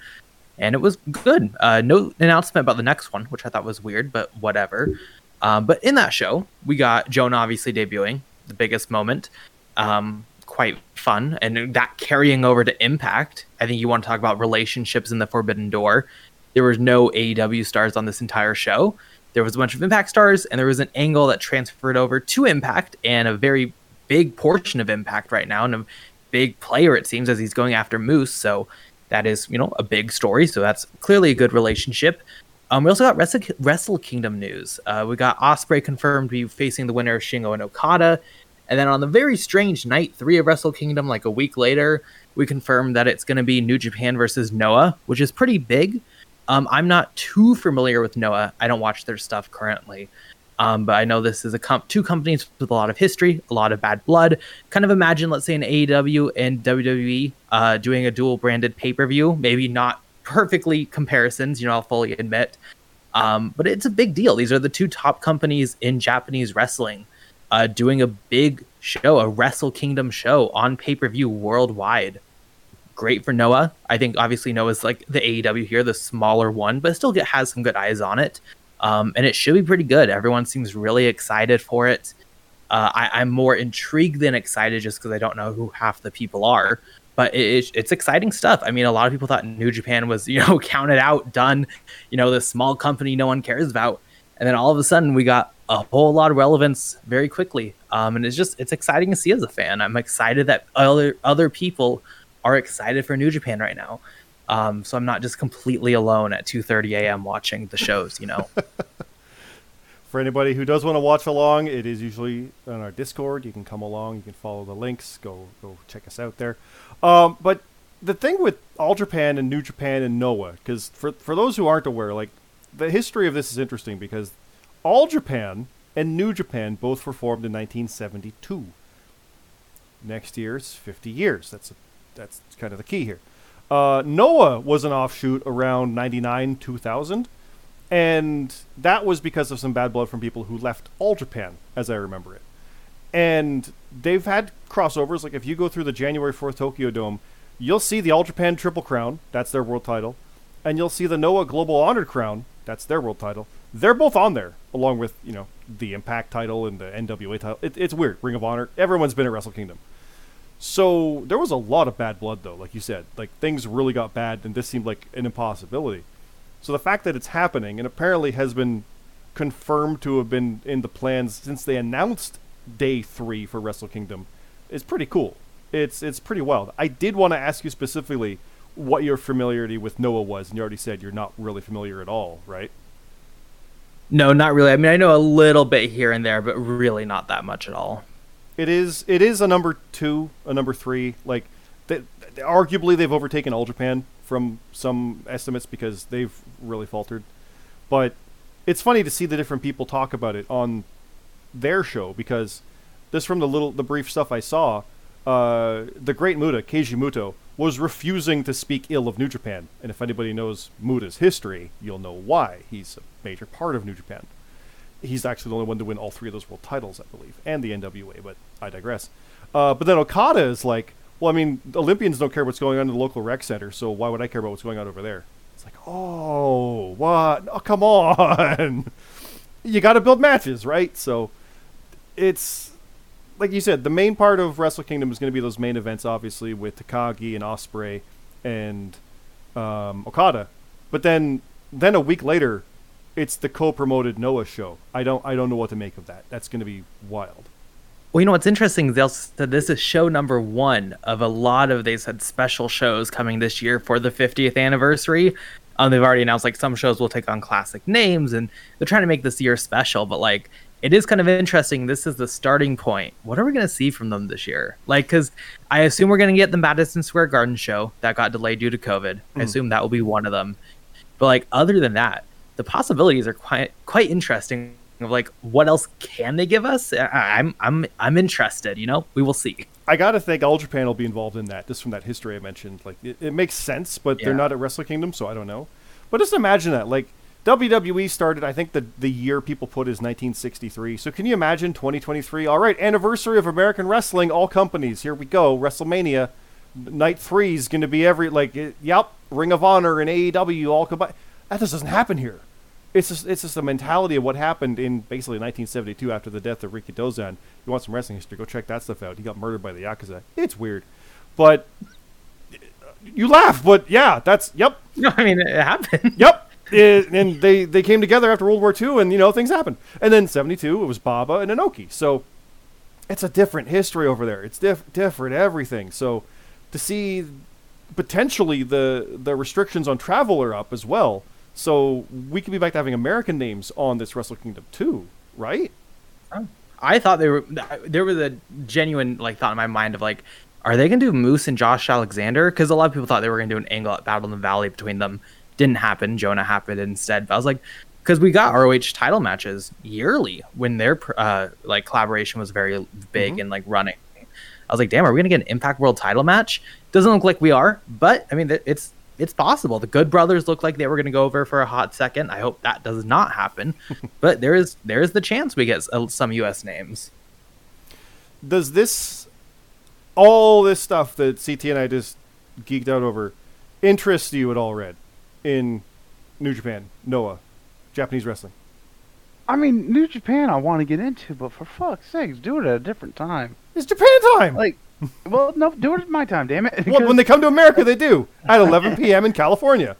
and it was good. Uh, no announcement about the next one, which I thought was weird, but whatever. Um, but in that show, we got Jonah obviously debuting, the biggest moment. Um, quite fun. And that carrying over to Impact, I think you want to talk about relationships in the Forbidden Door. There was no AEW stars on this entire show. There was a bunch of Impact stars, and there was an angle that transferred over to Impact, and a very big portion of Impact right now, and a big player it seems as he's going after Moose. So that is, you know, a big story. So that's clearly a good relationship. Um, we also got Wrestle, Wrestle Kingdom news. Uh, we got Osprey confirmed to be facing the winner of Shingo and Okada. And then on the very strange night three of Wrestle Kingdom, like a week later, we confirmed that it's going to be New Japan versus Noah, which is pretty big. Um, I'm not too familiar with Noah. I don't watch their stuff currently. Um, but I know this is a com- two companies with a lot of history, a lot of bad blood. Kind of imagine, let's say, an AEW and WWE uh, doing a dual branded pay per view. Maybe not perfectly comparisons, you know, I'll fully admit. Um, but it's a big deal. These are the two top companies in Japanese wrestling uh, doing a big show, a Wrestle Kingdom show on pay per view worldwide. Great for Noah. I think obviously Noah's like the AEW here, the smaller one, but still get, has some good eyes on it. Um, and it should be pretty good. Everyone seems really excited for it. Uh, I, am more intrigued than excited just because I don't know who half the people are but it, it's exciting stuff. I mean, a lot of people thought New Japan was, you know, counted out, done, you know, this small company no one cares about. And then all of a sudden we got a whole lot of relevance very quickly. Um, and it's just, it's exciting to see as a fan. I'm excited that other, other people are excited for New Japan right now. Um, so I'm not just completely alone at 2:30 a.m. watching the shows. You know. For anybody who does want to watch along, it is usually on our Discord. You can come along. You can follow the links. Go go check us out there. Um, but the thing with All Japan and New Japan and Noah, because for for those who aren't aware, like the history of this is interesting because All Japan and New Japan both were formed in 1972. Next year, year's 50 years. That's that's kind of the key here. Uh, Noah was an offshoot around 99 2000 and that was because of some bad blood from people who left All Japan, as I remember it. And they've had crossovers. Like if you go through the January 4th Tokyo Dome, you'll see the All Japan Triple Crown, that's their world title, and you'll see the Noah Global Honored Crown, that's their world title. They're both on there, along with you know the Impact title and the NWA title. It, it's weird. Ring of Honor. Everyone's been at Wrestle Kingdom. So there was a lot of bad blood, though. Like you said, like things really got bad, and this seemed like an impossibility. So the fact that it's happening and apparently has been confirmed to have been in the plans since they announced day three for Wrestle Kingdom is pretty cool. It's it's pretty wild. I did want to ask you specifically what your familiarity with Noah was, and you already said you're not really familiar at all, right? No, not really. I mean, I know a little bit here and there, but really not that much at all. It is it is a number two, a number three. Like, that arguably they've overtaken All Japan from some estimates because they've really faltered. But it's funny to see the different people talk about it on their show because this from the little the brief stuff I saw, uh, the great Muta Keiji Muto was refusing to speak ill of New Japan, and if anybody knows Muta's history, you'll know why. He's a major part of New Japan. He's actually the only one to win all three of those world titles, I believe, and the NWA. But I digress. Uh, but then Okada is like, well, I mean, Olympians don't care what's going on in the local rec center, so why would I care about what's going on over there? It's like, oh, what? Oh, come on. you got to build matches, right? So it's like you said, the main part of Wrestle Kingdom is going to be those main events, obviously, with Takagi and Osprey and um, Okada. But then, then a week later, it's the co-promoted Noah show. I don't, I don't know what to make of that. That's going to be wild. Well, you know what's interesting? They'll said this is show number one of a lot of they said special shows coming this year for the 50th anniversary. Um, they've already announced like some shows will take on classic names, and they're trying to make this year special. But like, it is kind of interesting. This is the starting point. What are we going to see from them this year? Like, because I assume we're going to get the Madison Square Garden show that got delayed due to COVID. Mm. I assume that will be one of them. But like, other than that, the possibilities are quite quite interesting of like what else can they give us? I'm I'm I'm interested. You know, we will see. I gotta think All Japan will be involved in that, just from that history I mentioned. Like it, it makes sense, but yeah. they're not at Wrestle Kingdom, so I don't know. But just imagine that, like WWE started, I think the the year people put is 1963. So can you imagine 2023? All right, anniversary of American wrestling. All companies, here we go. WrestleMania, night three is going to be every like, yep, Ring of Honor and AEW all combined. That just doesn't happen here it's just it's just the mentality of what happened in basically 1972 after the death of Rikidozan. You want some wrestling history? Go check that stuff out. He got murdered by the yakuza. It's weird, but uh, you laugh. But yeah, that's yep. No, I mean it happened. Yep. It, and they they came together after World War II, and you know things happened. And then 72, it was Baba and Inoki. So it's a different history over there. It's diff- different everything. So to see potentially the the restrictions on travel are up as well so we could be back to having American names on this Wrestle Kingdom too, right? I thought they were. There was a genuine like thought in my mind of like, are they gonna do Moose and Josh Alexander? Because a lot of people thought they were gonna do an angle at Battle in the Valley between them. Didn't happen. Jonah happened instead. But I was like, because we got ROH title matches yearly when their uh, like collaboration was very big mm-hmm. and like running. I was like, damn, are we gonna get an Impact World title match? Doesn't look like we are, but I mean, it's it's possible. The Good Brothers looked like they were going to go over for a hot second. I hope that does not happen, but there is there is the chance we get uh, some U.S. names. Does this all this stuff that CT and I just geeked out over interest you at all, Red, in New Japan, Noah, Japanese wrestling? I mean, New Japan I want to get into, but for fuck's sakes, do it at a different time. It's Japan time. Like well, no, do it at my time, damn it. well, when they come to America, they do at 11 p.m. in California.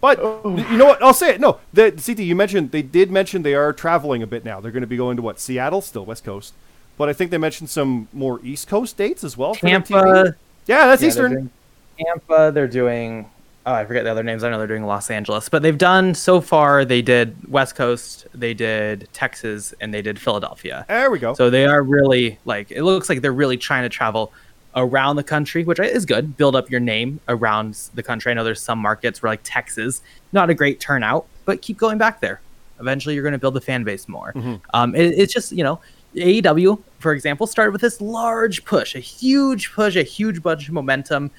But oh. you know what? I'll say it. No, the CT you mentioned they did mention they are traveling a bit now. They're going to be going to what? Seattle, still West Coast, but I think they mentioned some more East Coast dates as well. Tampa. Yeah, that's yeah, Eastern. Tampa. They're doing oh, I forget the other names. I know they're doing Los Angeles, but they've done so far. They did West Coast, they did Texas, and they did Philadelphia. There we go. So they are really like it looks like they're really trying to travel around the country, which is good. Build up your name around the country. I know there's some markets where like Texas, not a great turnout, but keep going back there. Eventually, you're going to build the fan base more. Um, it, it's just you know AEW, for example, started with this large push, a huge push, a huge bunch of momentum.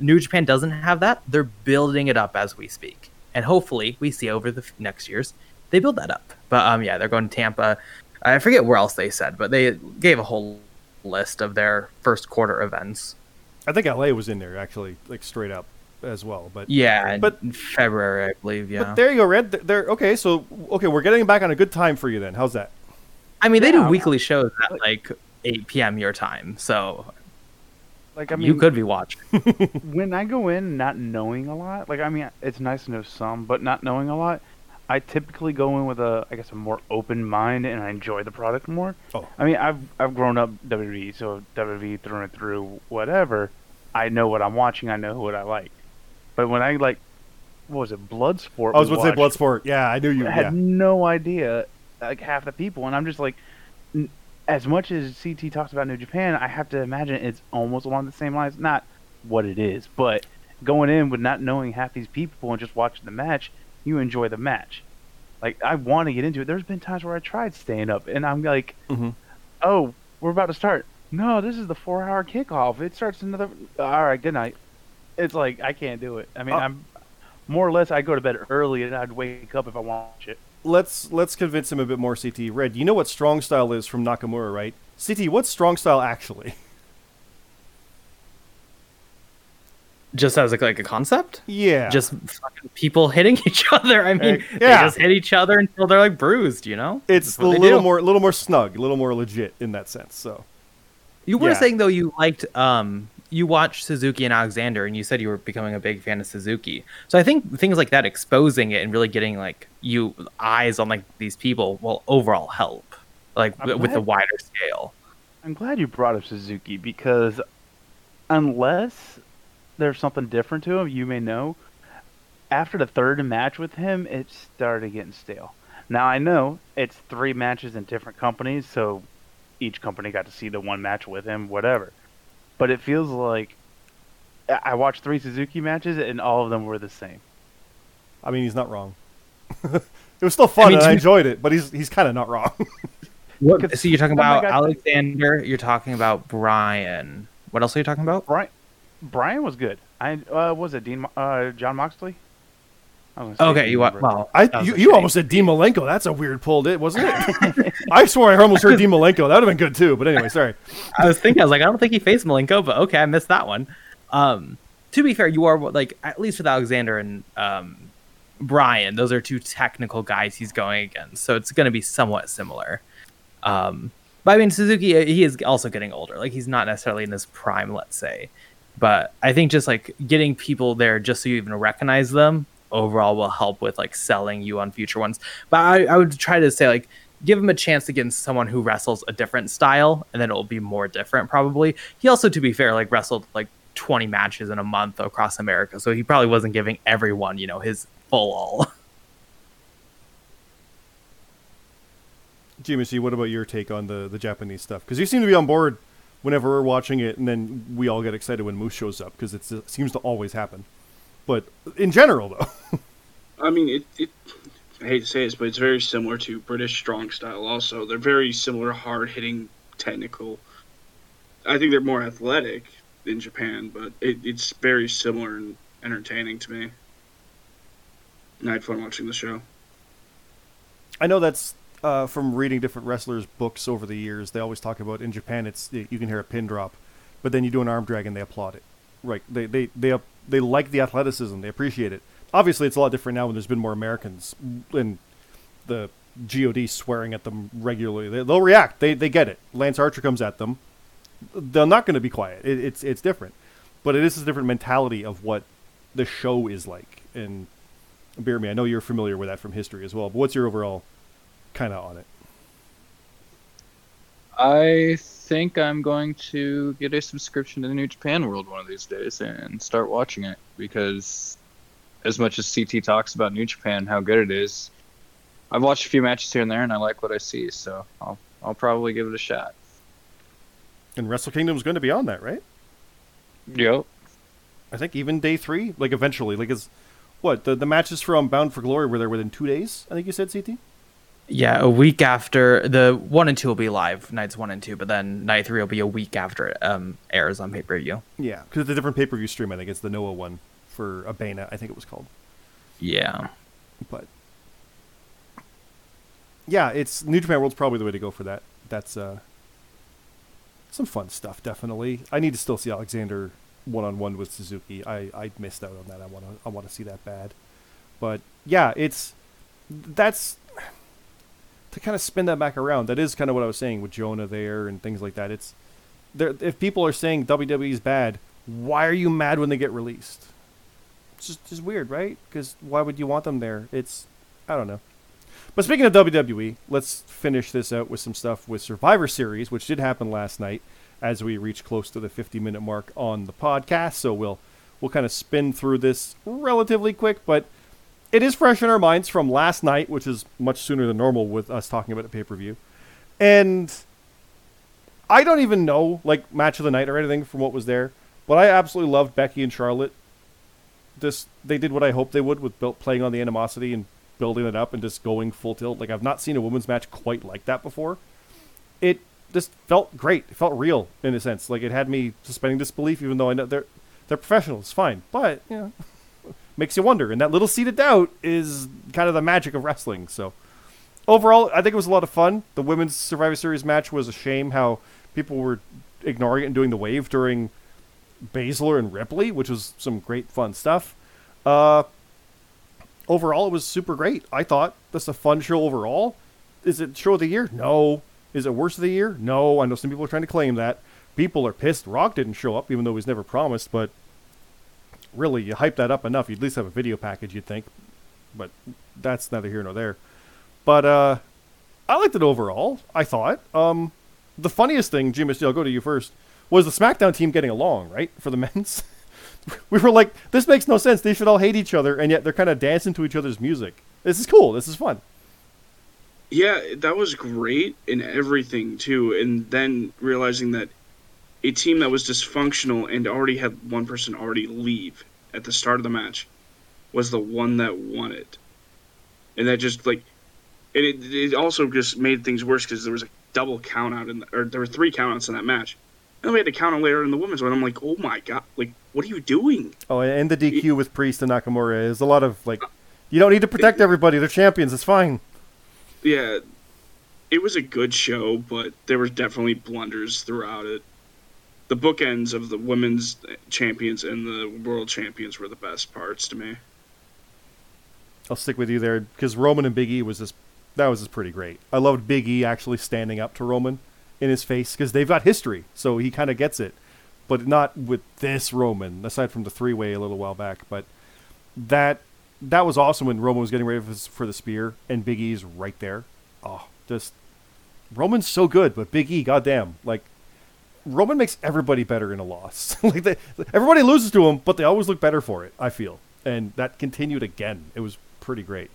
New Japan doesn't have that. They're building it up as we speak, and hopefully, we see over the f- next years they build that up. But um, yeah, they're going to Tampa. I forget where else they said, but they gave a whole list of their first quarter events. I think LA was in there actually, like straight up as well. But Yeah, But- in February, I believe. Yeah, but there you go, Red. Th- There. Okay, so okay, we're getting back on a good time for you then. How's that? I mean they Yeah. do weekly shows at like 8 p.m. your time, so Like I mean, you could be watching. when I go in not knowing a lot, like I mean, it's nice to know some, but not knowing a lot, I typically go in with a, I guess, a more open mind, and I enjoy the product more. Oh. I mean, I've I've grown up WWE, so WWE through and through, whatever. I know what I'm watching. I know what I like. But when I like, what was it, Bloodsport? I was going to say Bloodsport. Yeah, I knew you. I had Yeah. no idea, like half the people, and I'm just like, n- as much as CT talks about New Japan, I have to imagine it's almost along the same lines. Not what it is, but going in with not knowing half these people and just watching the match, you enjoy the match. Like I want to get into it. There's been times where I tried staying up, and I'm like, Mhm. oh, we're about to start. No, this is the four-hour kickoff. It starts another. All right, good night. It's like I can't do it. I mean, Oh. I'm more or less. I go to bed early, and I'd wake up if I watch it. Let's let's convince him a bit more. CT Red. You know what strong style is from Nakamura, right? CT, what's strong style actually? Just as like, like a concept, Yeah. just fucking people hitting each other. I mean, Hey, they yeah. just hit each other until they're like bruised. You know, it's a little do. more, a little more snug, a little more legit in that sense. So You were Yeah. saying though you liked um you watched Suzuki and Alexander and you said you were becoming a big fan of Suzuki. So I think things like that exposing it and really getting like you eyes on like these people will overall help like I'm with a wider scale. I'm glad you brought up Suzuki because unless there's something different to him, you may know. After the third match with him, it started getting stale. Now I know it's three matches in different companies, so each company got to see the one match with him, whatever. But it feels like I I watched three Suzuki matches and all of them were the same. I mean, he's not wrong. it was still fun, mean, and I enjoyed it, but he's he's kind of not wrong. What, so you're talking Oh about God. Alexander, you're talking about Bryan. What else are you talking about? Bryan, Bryan was good. I uh, was it Dean uh, Jon Moxley? I was Okay, you wa- Br- well, I you, you almost said Dean Malenko. That's a weird pull, it wasn't it? I swore I almost heard Dean Malenko. That would have been good too. But anyway, sorry. I was thinking, I was like, I don't think he faced Malenko, but okay, I missed that one. Um, to be fair, you are like at least with Alexander and um, Bryan, those are two technical guys he's going against, so it's going to be somewhat similar. Um, but I mean, Suzuki, uh, he is also getting older. Like he's not necessarily in his prime, let's say. But I think just like getting people there, just so you even recognize them, overall will help with like selling you on future ones. But I, I would try to say like give him a chance against someone who wrestles a different style, and then it will be more different probably. He also, to be fair, like wrestled like 20 matches in a month across America, so he probably wasn't giving everyone, you know, his full all. GMC, what about your take on the the Japanese stuff? Because you seem to be on board whenever we're watching it, and then we all get excited when Moose shows up because it seems to always happen. But in general, though, I mean, it, it. I hate to say this, but it's very similar to British strong style. Also, they're very similar, hard hitting, technical. I think they're more athletic in Japan, but it, it's very similar and entertaining to me. And I had fun watching the show. I know that's uh, from reading different wrestlers' books over the years. They always talk about in Japan, it's you can hear a pin drop, but then you do an arm drag and they applaud it. Right? They they they they like the athleticism. They appreciate it. Obviously, it's a lot different now when there's been more Americans and the God swearing at them regularly. They, they'll react. They they get it. Lance Archer comes at them. They're not going to be quiet. It, it's it's different, but it is a different mentality of what the show is like. And bear me, I know you're familiar with that from history as well. But what's your overall kind of on it? I think I'm going to get a subscription to the New Japan World one of these days and start watching it because as much as CT talks about New Japan, how good it is, I've watched a few matches here and there, and I like what I see. So I'll I'll probably give it a shot. And Wrestle Kingdom's going to be on that, right? Yep. I think even day three, like eventually, like is what the the matches from Bound for Glory were there within two days. I think you said CT. Yeah, a week after the one and two will be live nights one and two, but then night three will be a week after it um, airs on pay per view. Yeah, because it's a different pay per view stream. I think it's the Noah one for Abema. I think it was called. Yeah, But yeah, it's New Japan World's probably the way to go for that. That's uh, some fun stuff. Definitely, I need to still see Alexander one on one with Suzuki. I I missed out on that. I want to I want to see that bad. But yeah, it's that's to kind of spin that back around. That is kind of what I was saying with Jonah there and things like that. It's there. If people are saying WWE is bad, why are you mad when they get released? It's just, just weird, right? Because why would you want them there? It's I don't know. But speaking of WWE, let's finish this out with some stuff with Survivor Series, which did happen last night as we reach close to the 50 minute mark on the podcast. So we'll we'll kind of spin through this relatively quick, but it is fresh in our minds from last night, which is much sooner than normal with us talking about a pay per view. And I don't even know like match of the night or anything from what was there, but I absolutely loved Becky and Charlotte. Just they did what I hoped they would with built playing on the animosity and building it up and just going full tilt. Like I've not seen a women's match quite like that before. It just felt great. It felt real in a sense. Like it had me suspending disbelief, even though I know they're they're professionals, fine. But you know, makes you wonder. And that little seed of doubt is kind of the magic of wrestling. So overall, I think it was a lot of fun. The women's Survivor Series match was a shame how people were ignoring it and doing the wave during Baszler and Ripley, which was some great fun stuff. Uh, overall, it was super great. I thought that's a fun show overall. Is it show of the year? No. Is it worst of the year? No. I know some people are trying to claim that. People are pissed. Rock didn't show up, even though he was never promised. But really, you hype that up enough, you'd at least have a video package, you'd think. But that's neither here nor there. But uh, I liked it overall. I thought. Um, the funniest thing, Jim, I'll go to you first, was the SmackDown team getting along, right, for the men's. we were like, this makes no sense. They should all hate each other, and yet they're kind of dancing to each other's music. This is cool. This is fun. Yeah, that was great in everything too. And then realizing that a team that was dysfunctional and already had one person already leave at the start of the match was the one that won it. And that just like, and it, it also just made things worse because there was a double count out in the, or there were three countouts in that match. And then we had to count out later in the women's one. I'm like, oh my god, like what are you doing? Oh, and the DQ with Priest and Nakamura is a lot of like, you don't need to protect everybody. They're champions. It's fine. Yeah, it was a good show, but there were definitely blunders throughout it. The bookends of the women's champions and the world champions were the best parts to me. I'll stick with you there because Roman and Big E was just that was just pretty great. I loved Big E actually standing up to Roman in his face because they've got history, so he kind of gets it, but not with this Roman. Aside from the three way a little while back, but that that was awesome when Roman was getting ready for, the spear and Big E's right there. Oh, just Roman's so good, but Big E, goddamn, like Roman makes everybody better in a loss. like they, everybody loses to him, but they always look better for it. I feel, and that continued again. It was pretty great.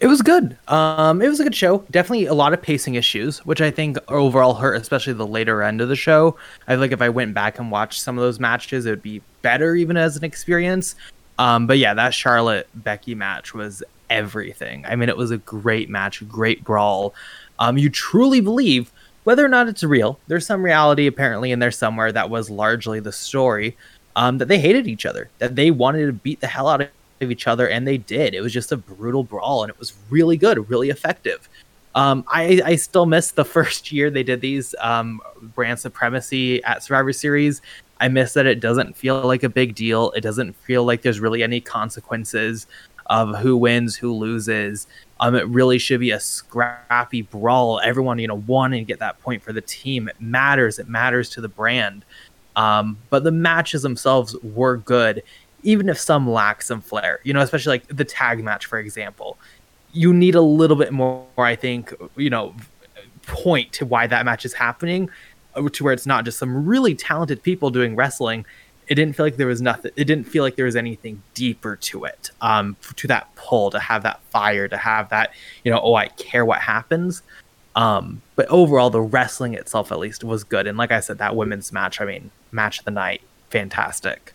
It was good. Um, it was a good show. Definitely a lot of pacing issues, which I think overall hurt, especially the later end of the show. I like if I went back and watched some of those matches, it would be better even as an experience. Um, but yeah, that Charlotte Becky match was everything. I mean, it was a great match, great brawl. Um, you truly believe whether or not it's real. There's some reality apparently in there somewhere that was largely the story. Um, that they hated each other, that they wanted to beat the hell out of each other, and they did. It was just a brutal brawl, and it was really good, really effective. Um, I, I still miss the first year they did these um, brand supremacy at Survivor Series. I miss that it doesn't feel like a big deal. It doesn't feel like there's really any consequences of who wins, who loses. Um, it really should be a scrappy brawl. Everyone, you know, wanting to get that point for the team. It matters. It matters to the brand. Um, but the matches themselves were good, even if some lack some flair. You know, especially like the tag match, for example. You need a little bit more, I think, you know, point to why that match is happening, uh, to where it's not just some really talented people doing wrestling. It didn't feel like there was nothing. It didn't feel like there was anything deeper to it. Um, to that pull, to have that fire, to have that, you know, oh, I care what happens. Um, but overall, the wrestling itself, at least, was good. And like I said, that women's match, I mean, match of the night, fantastic.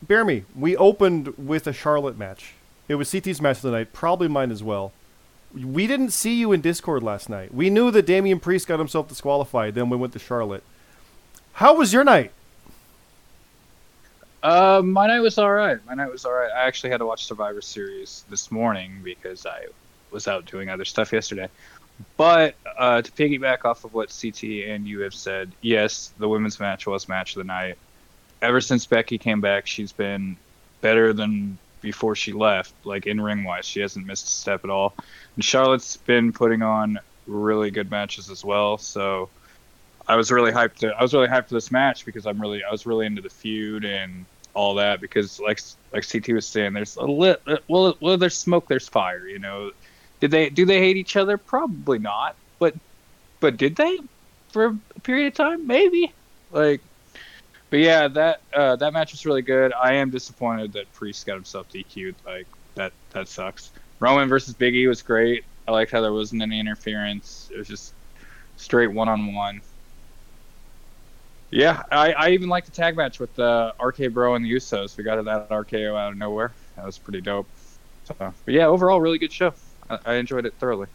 Bear me. We opened with a Charlotte match. It was CT's match of the night, probably mine as well. We didn't see you in Discord last night. We knew that Damian Priest got himself disqualified. Then we went to Charlotte. How was your night? Uh, my night was all right. My night was all right. I actually had to watch Survivor Series this morning because I was out doing other stuff yesterday. But uh, to piggyback off of what CT and you have said, yes, the women's match was match of the night. Ever since Becky came back, she's been better than before she left, like in ring wise. She hasn't missed a step at all. And Charlotte's been putting on really good matches as well. So I was really hyped. To, I was really hyped for this match because I'm really, I was really into the feud and all that because, like, like CT was saying, there's a lit. Well, well, there's smoke, there's fire. You know, did they do they hate each other? Probably not. But but did they for a period of time? Maybe. Like but yeah, that uh, that match was really good. I am disappointed that Priest got himself DQ'd. Like that that sucks. Roman versus Biggie was great. I liked how there wasn't any interference. It was just straight one on one. Yeah, I, I even liked the tag match with uh, RK Bro and the Usos. We got that RKO out of nowhere. That was pretty dope. So, but yeah, overall, really good show. I, I enjoyed it thoroughly.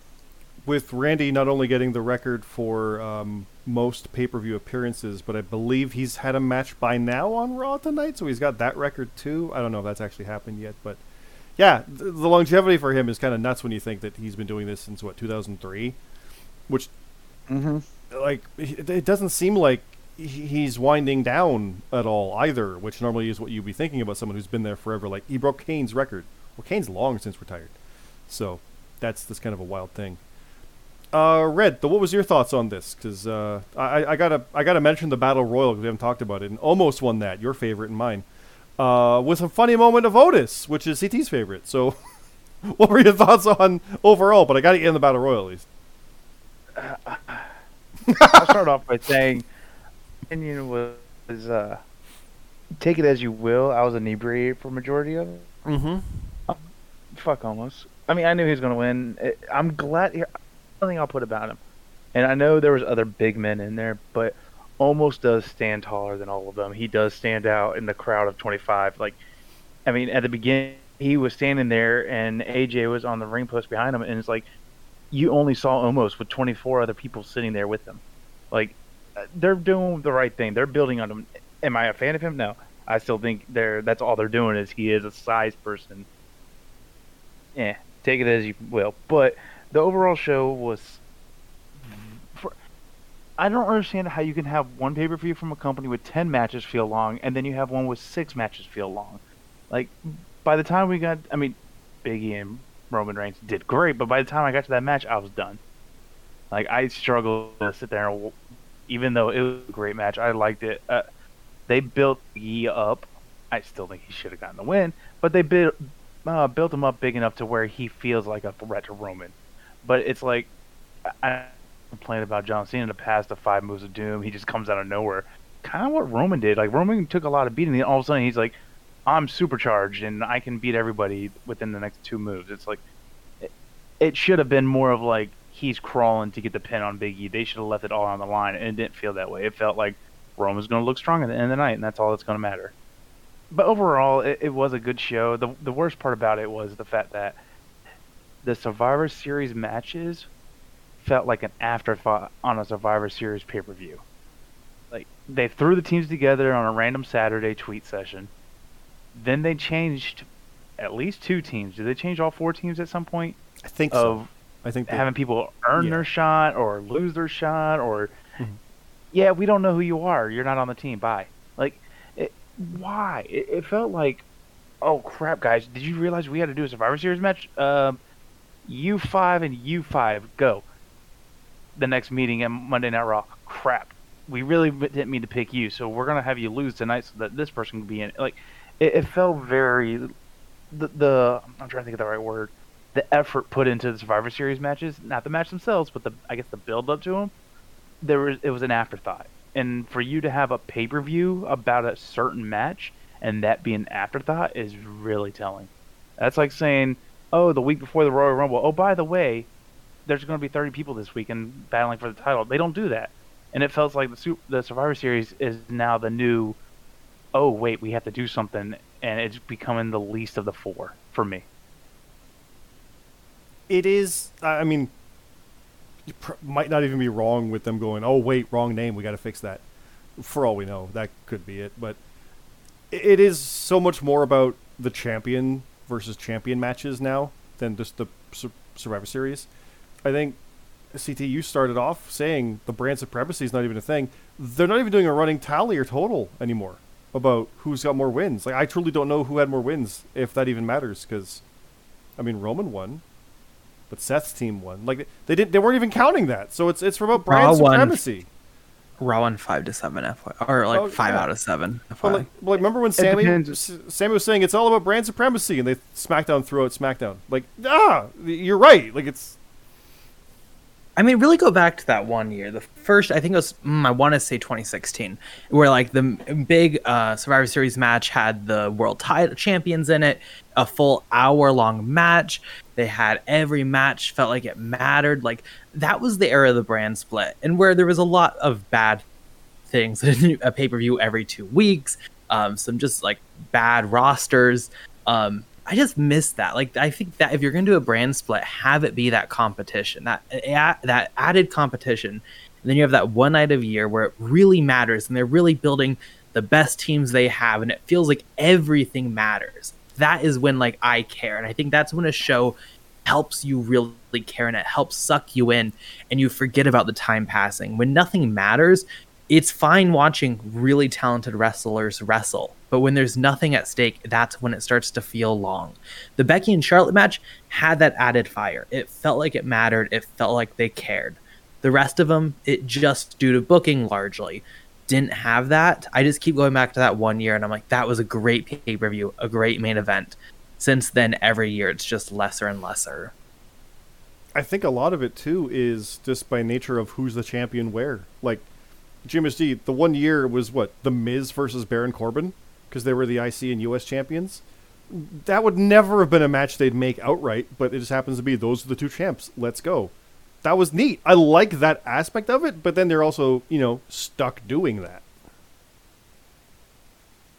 With Randy not only getting the record for um, most pay per view appearances, but I believe he's had a match by now on Raw tonight, so he's got that record too. I don't know if that's actually happened yet, but yeah, the, the longevity for him is kind of nuts when you think that he's been doing this since what 2003, which mm-hmm. like it doesn't seem like he's winding down at all either, which normally is what you'd be thinking about someone who's been there forever. Like he broke Kane's record. Well, Kane's long since retired, so that's that's kind of a wild thing. Uh, Red, what was your thoughts on this? Because uh, I, I gotta I gotta mention the battle royal because we haven't talked about it, and Omos won that. Your favorite and mine, uh, with a funny moment of Otis, which is CT's favorite. So, what were your thoughts on overall? But I got to get in the battle royal at least. I'll start off by saying, opinion was uh, take it as you will. I was inebriated for majority of it. Mm-hmm. fuck Omos. I mean, I knew he was going to win. It, I'm glad. Here, nothing I'll put about him. And I know there was other big men in there, but Omos does stand taller than all of them. He does stand out in the crowd of 25. Like, I mean, at the beginning, he was standing there, and AJ was on the ring post behind him, and it's like you only saw Omos with 24 other people sitting there with him. Like, uh, they're doing the right thing. They're building on him. Am I a fan of him? No. I still think they're that's all they're doing is he is a size person. Yeah, take it as you will. But the overall show was. For, I don't understand how you can have one pay per view from a company with ten matches feel long, and then you have one with six matches feel long. Like, by the time we got, I mean, Biggie and Roman Reigns did great, but by the time I got to that match, I was done. Like, I struggled to sit there, and, even though it was a great match, I liked it. Uh, they built Yi up. I still think he should have gotten the win, but they built uh, built him up big enough to where he feels like a threat to Roman. But it's like I complained about John Cena in the past, the five moves of doom. He just comes out of nowhere. Kind of what Roman did. Like Roman took a lot of beating, and all of a sudden he's like, "I'm supercharged and I can beat everybody within the next two moves." It's like it, it should have been more of like he's crawling to get the pin on Big E. They should have left it all on the line, and it didn't feel that way. It felt like Roman's going to look strong at the end of the night, and that's all that's going to matter. But overall, it, it was a good show. The the worst part about it was the fact that the Survivor Series matches felt like an afterthought on a Survivor Series pay per view. Like they threw the teams together on a random Saturday tweet session. Then they changed at least two teams. Did they change all four teams at some point? I think of so. I think having people earn Yeah. their shot or lose their shot or Mhm. yeah, we don't know who you are. You're not on the team. Bye. Like, it, why? It, it felt like, oh crap, guys! Did you realize we had to do a Survivor Series match? Um, U five and U five go. The next meeting at Monday Night Raw. Crap, we really didn't mean to pick you, so we're gonna have you lose tonight so that this person can be in. it. Like, it, it felt very the the I'm trying to think of the right word. The effort put into the Survivor Series matches, not the match themselves, but the I guess the build up to them, there was it was an afterthought, And for you to have a pay per view about a certain match and that be an afterthought is really telling. That's like saying, oh, the week before the Royal Rumble, oh, by the way, there's going to be 30 people this weekend battling for the title. They don't do that. And it feels like the, the Survivor Series is now the new, oh, wait, we have to do something. And it's becoming the least of the four for me. It is. I mean, you pr- might not even be wrong with them going, "Oh wait, wrong name. We got to fix that." For all we know, that could be it. But it is so much more about the champion versus champion matches now than just the Sur- Survivor Series. I think CT, you started off saying the brand supremacy is not even a thing. They're not even doing a running tally or total anymore about who's got more wins. Like I truly don't know who had more wins, if that even matters. Because, I mean, Roman won, but Seth's team won. Like they didn't, they weren't even counting that. So it's it's about brand Raw won. supremacy. Raw won five to seven FY, or like Oh, five yeah. out of seven. Well, like, well, like, remember when Sammy Sammy was saying it's all about brand supremacy, and they SmackDown threw out SmackDown. Like, ah, you're right. Like it's I mean, really go back to that one year. The first, I think it was, mm, I want to say 2016, where like the big uh, Survivor Series match had the world title champions in it, a full hour long match. They had every match felt like it mattered. Like that was the era of the brand split, and where there was a lot of bad things, a pay per view every two weeks, um, some just like bad rosters. Um, I just miss that. Like, I think that if you're going to do a brand split, have it be that competition, that that added competition. And then you have that one night of year where it really matters, and they're really building the best teams they have, and it feels like everything matters. That is when like I care, and I think that's when a show helps you really care, and it helps suck you in, and you forget about the time passing. When nothing matters, it's fine watching really talented wrestlers wrestle, but when there's nothing at stake, that's when it starts to feel long. The Becky and Charlotte match had that added fire. It felt like it mattered, it felt like they cared. The rest of them, it just due to booking largely didn't have that. I just keep going back to that one year and I'm like, that was a great pay per view, a great main event. Since then, every year it's just lesser and lesser. I think a lot of it too is just by nature of who's the champion where. Like GMSD, the one year was what the Miz versus Baron Corbin because they were the IC and US champions. That would never have been a match they'd make outright, but it just happens to be those are the two champs. Let's go. That was neat. I like that aspect of it, but then they're also you know stuck doing that.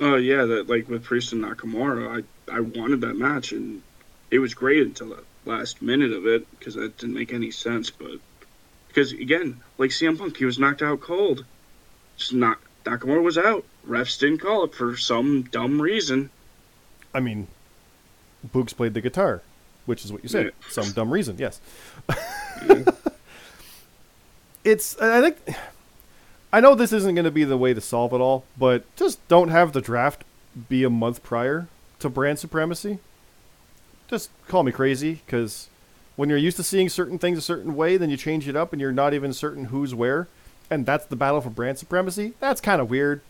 Oh yeah, that like with Priest and Nakamura, I I wanted that match and it was great until the last minute of it because that didn't make any sense. But because again, like CM Punk, he was knocked out cold. Just not Nakamura was out. Refs didn't call it for some dumb reason. I mean, Boogs played the guitar, which is what you said. Yeah. Some dumb reason, yes. Yeah. it's I think I know this isn't going to be the way to solve it all, but just don't have the draft be a month prior to brand supremacy. Just call me crazy because when you're used to seeing certain things a certain way, then you change it up and you're not even certain who's where, and that's the battle for brand supremacy. That's kind of weird.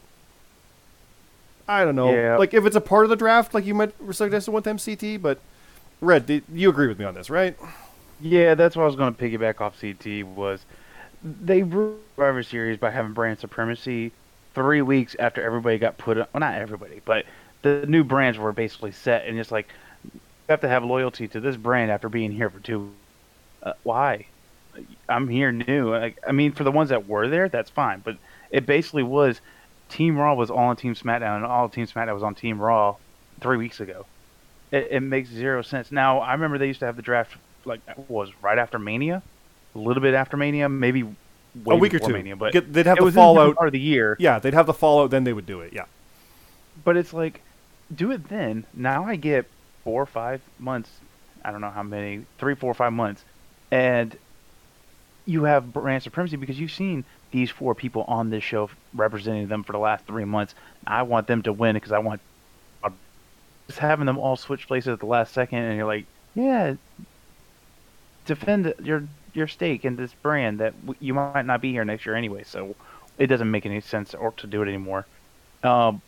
I don't know. Yeah. Like if it's a part of the draft, like you might suggest one time CT, but Red, you agree with me on this, right? Yeah, that's what I was going to piggyback off CT was they ruined Survivor Series by having brand supremacy three weeks after everybody got put on. Well, not everybody, but the new brands were basically set, and it's like have to have loyalty to this brand after being here for two. Uh, why? I'm here new. Like, I mean, for the ones that were there, that's fine, but it basically was Team Raw was all on Team SmackDown, and all Team SmackDown was on Team Raw three weeks ago. It, it makes zero sense. Now, I remember they used to have the draft like was right after Mania, a little bit after Mania, maybe a week or two. Mania, but Get- they'd have the was in a fallout. part of the year. Yeah, they'd have the fallout, then they would do it. Yeah. But it's like, do it then. Now I get four or five months. I don't know how many, three, four, five months, and you have brand supremacy because you've seen these four people on this show representing them for the last three months. I want them to win because I want just having them all switch places at the last second, and you're like, yeah, defend your your stake in this brand that w- you might not be here next year anyway. So it doesn't make any sense or to do it anymore. Um,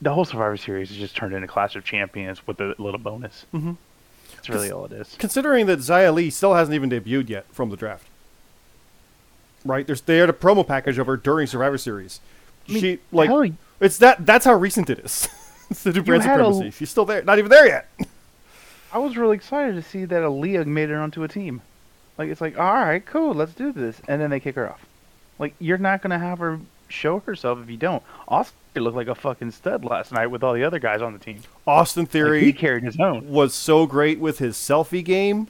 the whole Survivor Series is just turned into Clash of Champions with a little bonus. Mhm. That's really all it is. Considering that Xia Li still hasn't even debuted yet from the draft. right? There's they had a promo package of her during Survivor Series. mean, she like hell, it's that that's how recent it is. it's the new brand had a- supremacy. She's still there, not even there yet. I was really excited to see that Aaliyah made it onto a team. Like it's like, all right, cool, let's do this, and then they kick her off. Like you're not gonna have her show herself if you don't. Austin looked like a fucking stud last night with all the other guys on the team. Austin Like, Theory he carried his own. was so great with his selfie game.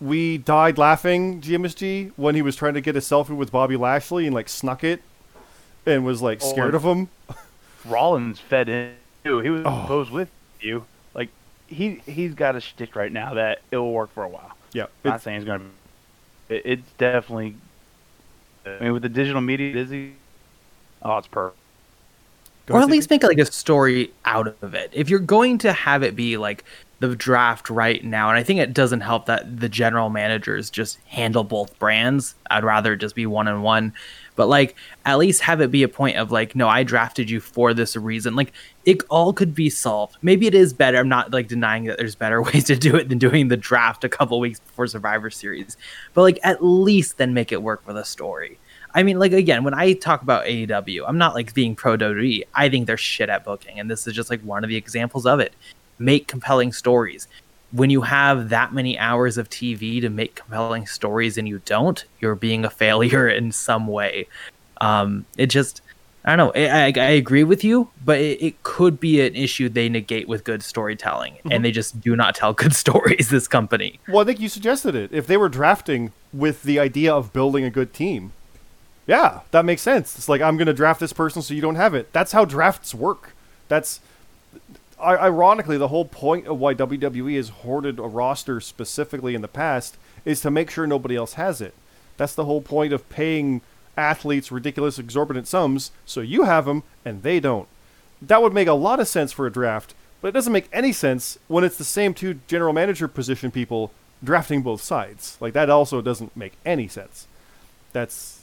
We died laughing, GMSG, when he was trying to get a selfie with Bobby Lashley and like snuck it and was like Oh, scared and- of him. Rollins fed in too. He was Oh. posed with you. Like he he's got a shtick right now that it will work for a while. Yeah. I'm not saying it's gonna. It, it's definitely. I mean, with the digital media busy, oh, it's perfect. go or at least make like a story out of it. If you're going to have it be like the draft right now, and I think it doesn't help that the general managers just handle both brands. I'd rather just be one on one, but like at least have it be a point of like, no, I drafted you for this reason. Like it all could be solved. Maybe it is better. I'm not like denying that there's better ways to do it than doing the draft a couple weeks before Survivor Series, but like at least then make it work with a story. I mean, like again, when I talk about AEW, I'm not like being pro WWE. I think they're shit at booking, and this is just like one of the examples of it. Make compelling stories. When you have that many hours of TV to make compelling stories and you don't, you're being a failure in some way. Um, it just, I don't know. I, I, I agree with you, but it, it could be an issue they negate with good storytelling, and they just do not tell good stories. This company. Well, I think you suggested it. If they were drafting with the idea of building a good team, yeah, that makes sense. It's like I'm going to draft this person so you don't have it. That's how drafts work. That's ironically the whole point of why WWE has hoarded a roster specifically in the past is to make sure nobody else has it. That's the whole point of paying athletes ridiculous exorbitant sums so you have them and they don't. That would make a lot of sense for a draft, but it doesn't make any sense when it's the same two general manager position people drafting both sides. Like that also doesn't make any sense. That's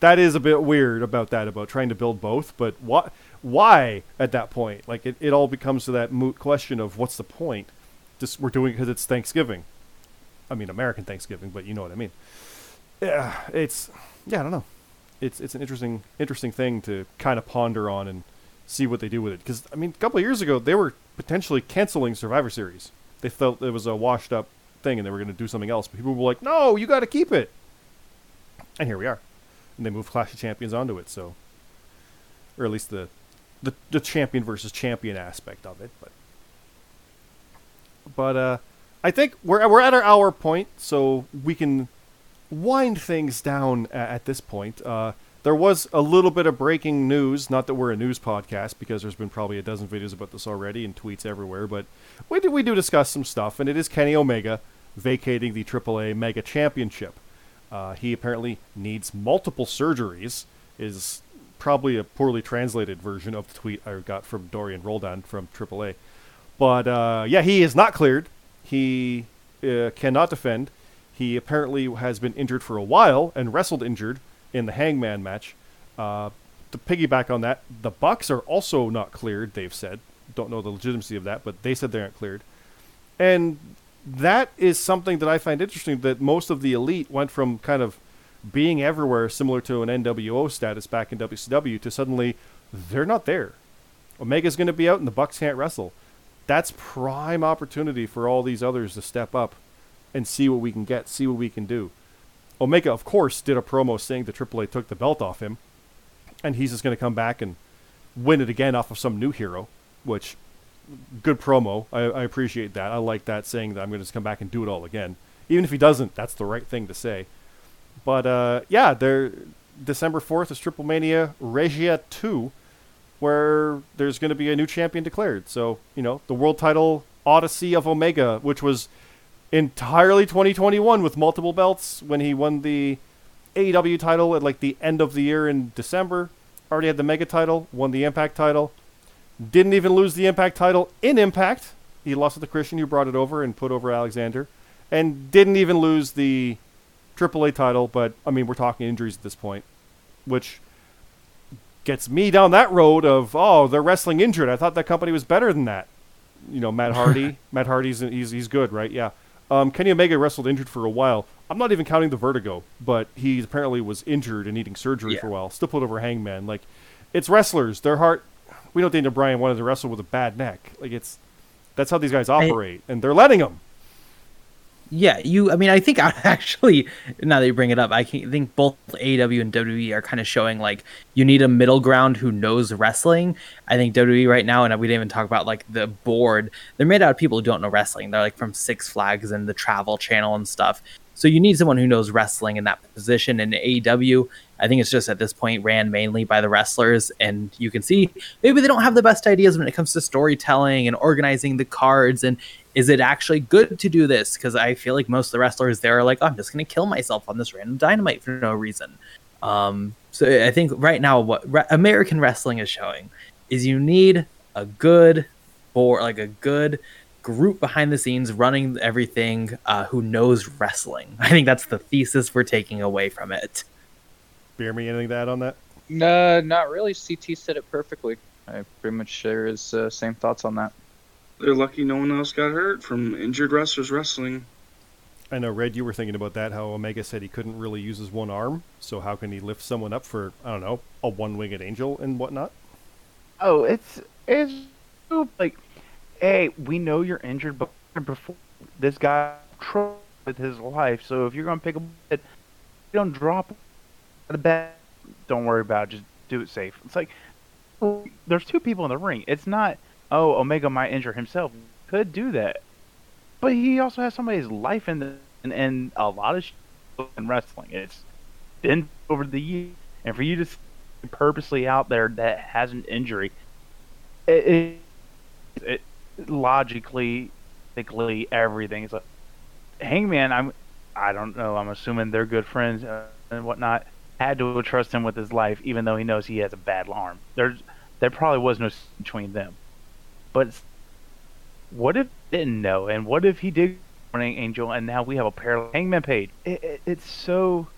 that is a bit weird about that about trying to build both, but why why at that point? Like it, it all becomes to that moot question of what's the point? Just we're doing it because it's Thanksgiving. I mean American Thanksgiving, but you know what I mean. Yeah, it's yeah, I don't know. It's it's an interesting interesting thing to kind of ponder on and see what they do with it. Because I mean, a couple of years ago they were potentially canceling Survivor Series. They felt it was a washed up thing and they were going to do something else. But people were like, "No, you got to keep it." And here we are. And they moved Clash of Champions onto it, so or at least the the, the champion versus champion aspect of it, but but uh I think we're we're at our hour point, so we can wind things down a- at this point. Uh, there was a little bit of breaking news. Not that we're a news podcast, because there's been probably a dozen videos about this already and tweets everywhere. But we do we do discuss some stuff, and it is Kenny Omega vacating the AAA Mega Championship. Uh, he apparently needs multiple surgeries. Is probably a poorly translated version of the tweet I got from Dorian Roldan from AAA. But uh, yeah, he is not cleared. He uh, cannot defend. He apparently has been injured for a while and wrestled injured in the Hangman match. Uh, to piggyback on that, the Bucks are also not cleared. They've said don't know the legitimacy of that, but they said they aren't cleared. And that is something that I find interesting. That most of the elite went from kind of being everywhere, similar to an NWO status back in WCW, to suddenly they're not there. Omega's going to be out, and the Bucks can't wrestle. That's prime opportunity for all these others to step up and see what we can get, see what we can do. Omega, of course, did a promo saying that AAA took the belt off him, and he's just going to come back and win it again off of some new hero, which good promo. I, I appreciate that. I like that saying that I'm going to just come back and do it all again. Even if he doesn't, that's the right thing to say. But uh, yeah, there. December 4th is Triple Mania Regia 2, where there's going to be a new champion declared. So, you know, the world title Odyssey of Omega, which was entirely 2021 with multiple belts when he won the AEW title at like the end of the year in December. Already had the Mega title, won the Impact title. Didn't even lose the Impact title in Impact. He lost it to Christian, who brought it over and put over Alexander. And didn't even lose the AAA title, but I mean, we're talking injuries at this point, which gets me down that road of, oh, they're wrestling injured. I thought that company was better than that. You know, Matt Hardy. Matt Hardy's he's he's good, right? Yeah. Um, Kenny Omega wrestled injured for a while. I'm not even counting the vertigo, but he apparently was injured and needing surgery Yeah. for a while. Still put over Hangman. Like, it's wrestlers. Their heart. We know Daniel Bryan wanted to wrestle with a bad neck. Like it's that's how these guys operate, and they're letting him. Yeah, you. I mean, I think I actually now that you bring it up, I think both AEW and WWE are kind of showing like you need a middle ground who knows wrestling. I think WWE right now, and we didn't even talk about like the board. They're made out of people who don't know wrestling. They're like from Six Flags and the Travel Channel and stuff. So you need someone who knows wrestling in that position. And AEW, I think it's just at this point ran mainly by the wrestlers, and you can see maybe they don't have the best ideas when it comes to storytelling and organizing the cards and is it actually good to do this? Because I feel like most of the wrestlers there are like, oh, I'm just going to kill myself on this random dynamite for no reason. Um, so I think right now what re- American wrestling is showing is you need a good or like a good group behind the scenes running everything uh, who knows wrestling. I think that's the thesis we're taking away from it. Bear me anything to add on that? No, not really. CT said it perfectly. I pretty much share his uh, same thoughts on that. They're lucky no one else got hurt from injured wrestlers wrestling. I know, Red, you were thinking about that. How Omega said he couldn't really use his one arm, so how can he lift someone up for I don't know a one-winged angel and whatnot? Oh, it's it's like, hey, we know you're injured, but before this guy trouble with his life. So if you're gonna pick a bed, you don't drop the bed. Don't worry about it. Just do it safe. It's like there's two people in the ring. It's not oh Omega might injure himself. Could do that, but he also has somebody's life in the and, and a lot of in wrestling. It's been over the years, and for you to purposely out there that has an injury, it, it, it logically, technically, everything is like Hangman. I'm, I don't know. I'm assuming they're good friends uh, and whatnot. Had to trust him with his life, even though he knows he has a bad arm. There's, there probably was no between them. But what if didn't know, and what if he did morning angel, and now we have a parallel Hangman Page? It, it, it's so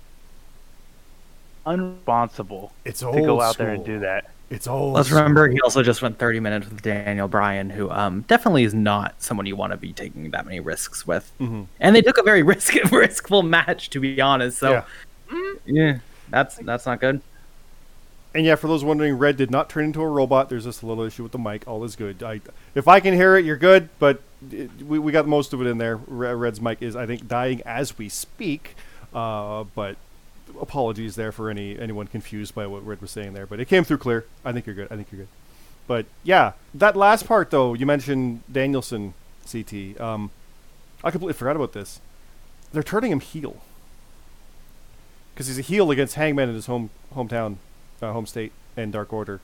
unresponsible It's to go out there and do that. It's old. Let's school. remember he also just went 30 minutes with Daniel Bryan, who um, definitely is not someone you want to be taking that many risks with. Mhm. And they took a very risk riskful match, to be honest. So Yeah. mm, yeah, that's that's not good. And yeah, for those wondering, Red did not turn into a robot. There's just a little issue with the mic. All is good. I, if I can hear it, you're good. But it, we, we got most of it in there. Red's mic is, I think, dying as we speak. Uh, but apologies there for any anyone confused by what Red was saying there. But it came through clear. I think you're good. I think you're good. But yeah, that last part though, you mentioned Danielson, CT. Um, I completely forgot about this. They're turning him heel because he's a heel against Hangman in his home hometown, uh, home state, and Dark Order,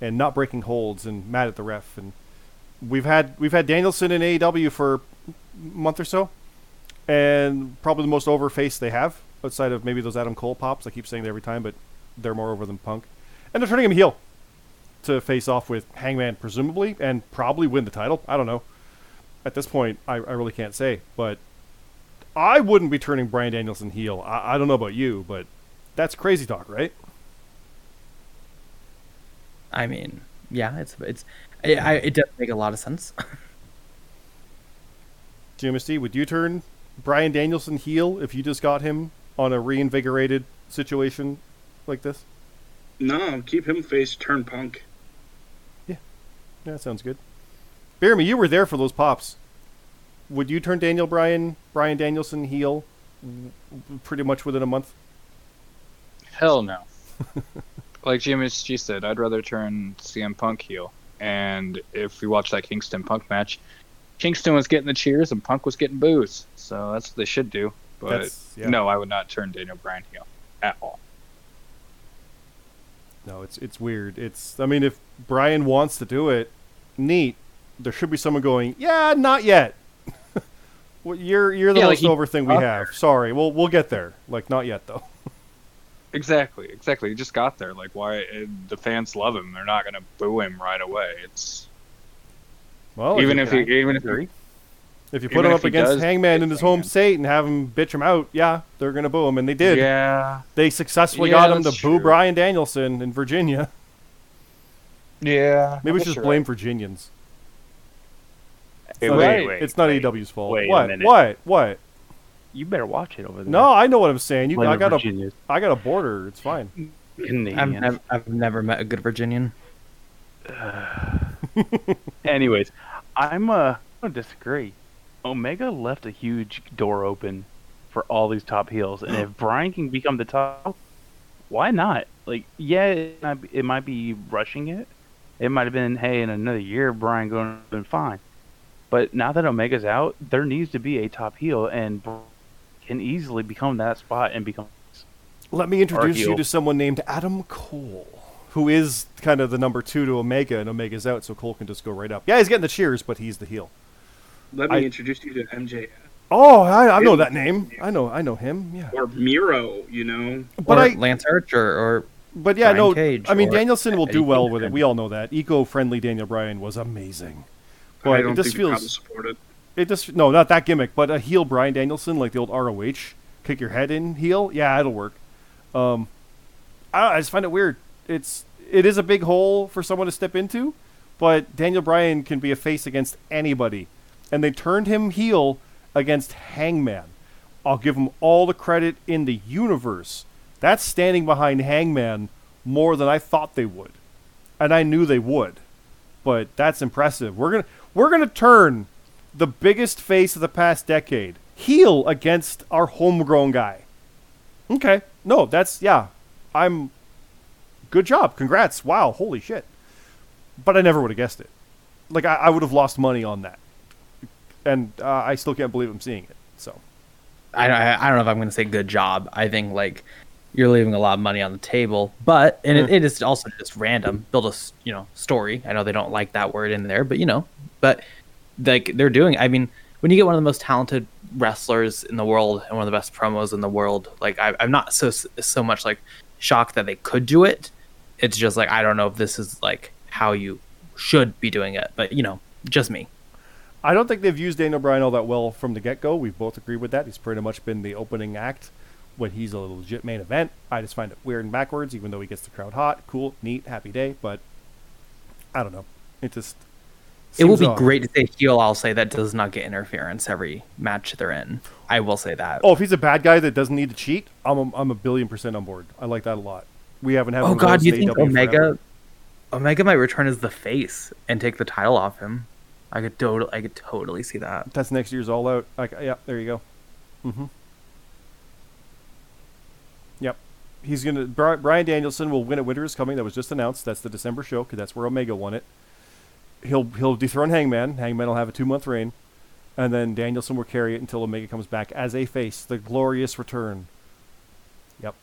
and not breaking holds and mad at the ref. And we've had we've had Danielson in AEW for a month or so, and probably the most over face they have outside of maybe those Adam Cole pops. I keep saying that every time, but they're more over than Punk, and they're turning him heel to face off with Hangman presumably and probably win the title. I don't know. At this point, I, I really can't say, but I wouldn't be turning Brian Danielson heel. I, I don't know about you, but that's crazy talk, right? I mean, yeah, it's it's I, I, it does make a lot of sense. GMSD, would you turn Brian Danielson heel if you just got him on a reinvigorated situation like this? No, keep him face, turn punk. Yeah, that sounds good. Jeremy, you were there for those pops. Would you turn Daniel Bryan, Brian Danielson heel, pretty much within a month? Hell no. like GMSG said, I'd rather turn CM Punk heel. And if we watch that Kingston Punk match, Kingston was getting the cheers and Punk was getting boos. So that's what they should do. But yeah. no, I would not turn Daniel Bryan heel at all. No, it's it's weird. It's I mean, if Bryan wants to do it, neat. There should be someone going, yeah, not yet. Well, you're you're the Yeah, like most he- over thing we got have. Sorry, we'll we'll get there. Like not yet though. Exactly, exactly. He just got there. Like, why? and The fans love him. They're not gonna boo him right away. It's Well, even if, if he, even if he, if you put even him up against does Hangman in his home state and have him bitch him out, yeah, they're gonna boo him, and they did. yeah, They successfully Yeah, got him to that's boo true. Brian Danielson in Virginia. yeah. Maybe we should just you're blame right. Virginians. Wait, not wait, wait, it's not wait. AEW's fault. Wait a what? minute. What? What? You better watch it over there. No, I know what I'm saying. You, Land I got a, Virginia's I got a border. It's fine. I've, nev- I've never met a good Virginian. Anyways, I'm uh gonna disagree. Omega left a huge door open for all these top heels, and if Brian can become the top, why not? Like, yeah, it might be, it might be rushing it. It might have been, hey, in another year, Brian going to been fine. But now that Omega's out, there needs to be a top heel, and can easily become that spot and become. Let me introduce you heel. to someone named Adam Cole, who is kind of the number two to Omega, and Omega's out, so Cole can just go right up. Yeah, he's getting the cheers, but he's the heel. Let me I- introduce you to MJF Oh, I, I know that name. I know, I know him. Yeah, or Miro. You know, but or I, Lance Archer or but yeah, Brian no. Cage I mean, or Danielson will do well with it. We all know that. Eco-friendly Daniel Bryan was amazing. But I don't it just think feels support it. it just no, not that gimmick, but a heel Brian Danielson like the old ROH kick your head in heel. Yeah, it'll work. Um, I, I just find it weird. It's it is a big hole for someone to step into, but Daniel Bryan can be a face against anybody, and they turned him heel against Hangman. I'll give him all the credit in the universe. That's standing behind Hangman more than I thought they would, and I knew they would. But that's impressive. We're gonna we're gonna turn the biggest face of the past decade heel against our homegrown guy. Okay, no, that's yeah. I'm good job. Congrats. Wow, holy shit. But I never would have guessed it. Like I, I would have lost money on that, and uh, I still can't believe I'm seeing it. So I I don't know if I'm going to say good job. I think like you're leaving a lot of money on the table, but and it, hmm. it is also just random. Build a you know story. I know they don't like that word in there, but you know, but like they're doing. I mean, when you get one of the most talented wrestlers in the world and one of the best promos in the world, like I, I'm not so so much like shocked that they could do it. It's just like I don't know if this is like how you should be doing it, but you know, just me. I don't think they've used Daniel Bryan all that well from the get go. We've both agreed with that. He's pretty much been the opening act when he's a legit main event. I just find it weird and backwards, even though he gets the crowd hot. Cool, neat, happy day, but I don't know. It just It will be great to say heel. I'll say that does not get interference every match they're in. I will say that. Oh, if he's a bad guy that doesn't need to cheat, I'm a, I'm a billion percent on board. I like that a lot. We haven't had. Oh God, you think AEW Omega, forever. Omega might return as the face and take the title off him? I could totally, I could totally see that. That's next year's All Out. Like, yeah, there you go. Mm-hmm. Yep. He's gonna. Brian Danielson will win at Winter is Coming. That was just announced. That's the December show because that's where Omega won it. He'll he'll dethrone Hangman. Hangman will have a two month reign, and then Danielson will carry it until Omega comes back as a face. The glorious return. Yep.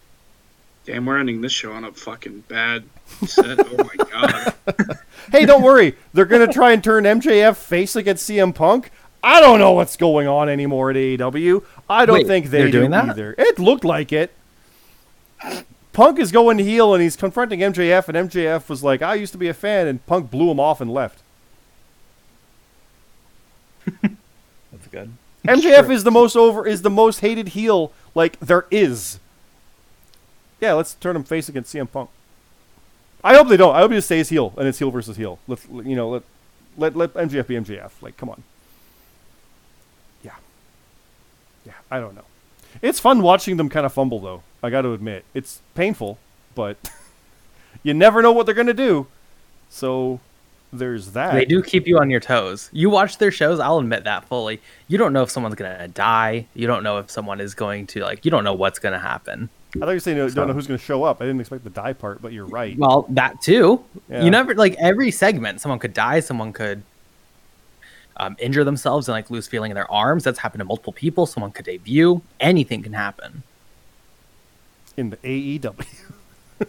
Damn, we're ending this show on a fucking bad set. oh my god. Hey, don't worry. They're gonna try and turn MJF face against CM Punk. I don't know what's going on anymore at AEW. I don't Wait, think they they're do doing that? either. It looked like it. Punk is going heel and he's confronting MJF, and MJF was like, "I used to be a fan," and Punk blew him off and left. That's good. MJF is the most over is the most hated heel like there is. Yeah, let's turn him face against CM Punk. I hope they don't. I hope he just stays heel and it's heel versus heel. Let's, you know let let let MJF be MJF. Like, come on. Yeah. Yeah, I don't know. It's fun watching them kind of fumble though. I got to admit, it's painful, but you never know what they're gonna do. So there's that. They do keep you on your toes. You watch their shows, I'll admit that fully. You don't know if someone's gonna die. You don't know if someone is going to like. You don't know what's gonna happen. I thought you were saying you don't know who's gonna show up. I didn't expect the die part, but you're right. Well, that too. Yeah. You never like every segment. Someone could die. Someone could um, injure themselves and like lose feeling in their arms. That's happened to multiple people. Someone could debut. Anything can happen. In the AEW.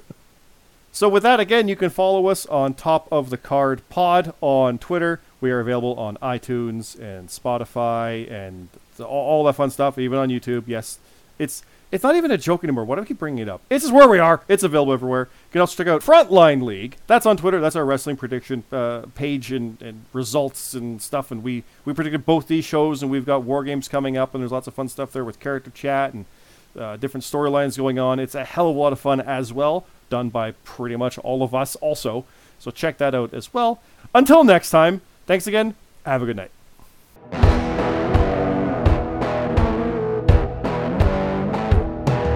so with that, again, you can follow us on Top of the Card Pod on Twitter. We are available on iTunes and Spotify and all, that fun stuff, even on YouTube. Yes, it's it's not even a joke anymore. Why do I keep bringing it up? It's just where we are. It's available everywhere. You can also check out Frontline League. That's on Twitter. That's our wrestling prediction uh, page and, and results and stuff. And we, we predicted both these shows, and we've got War Games coming up, and there's lots of fun stuff there with character chat and uh, different storylines going on. It's a hell of a lot of fun as well, done by pretty much all of us also. So check that out as well. Until next time, thanks again. Have a good night.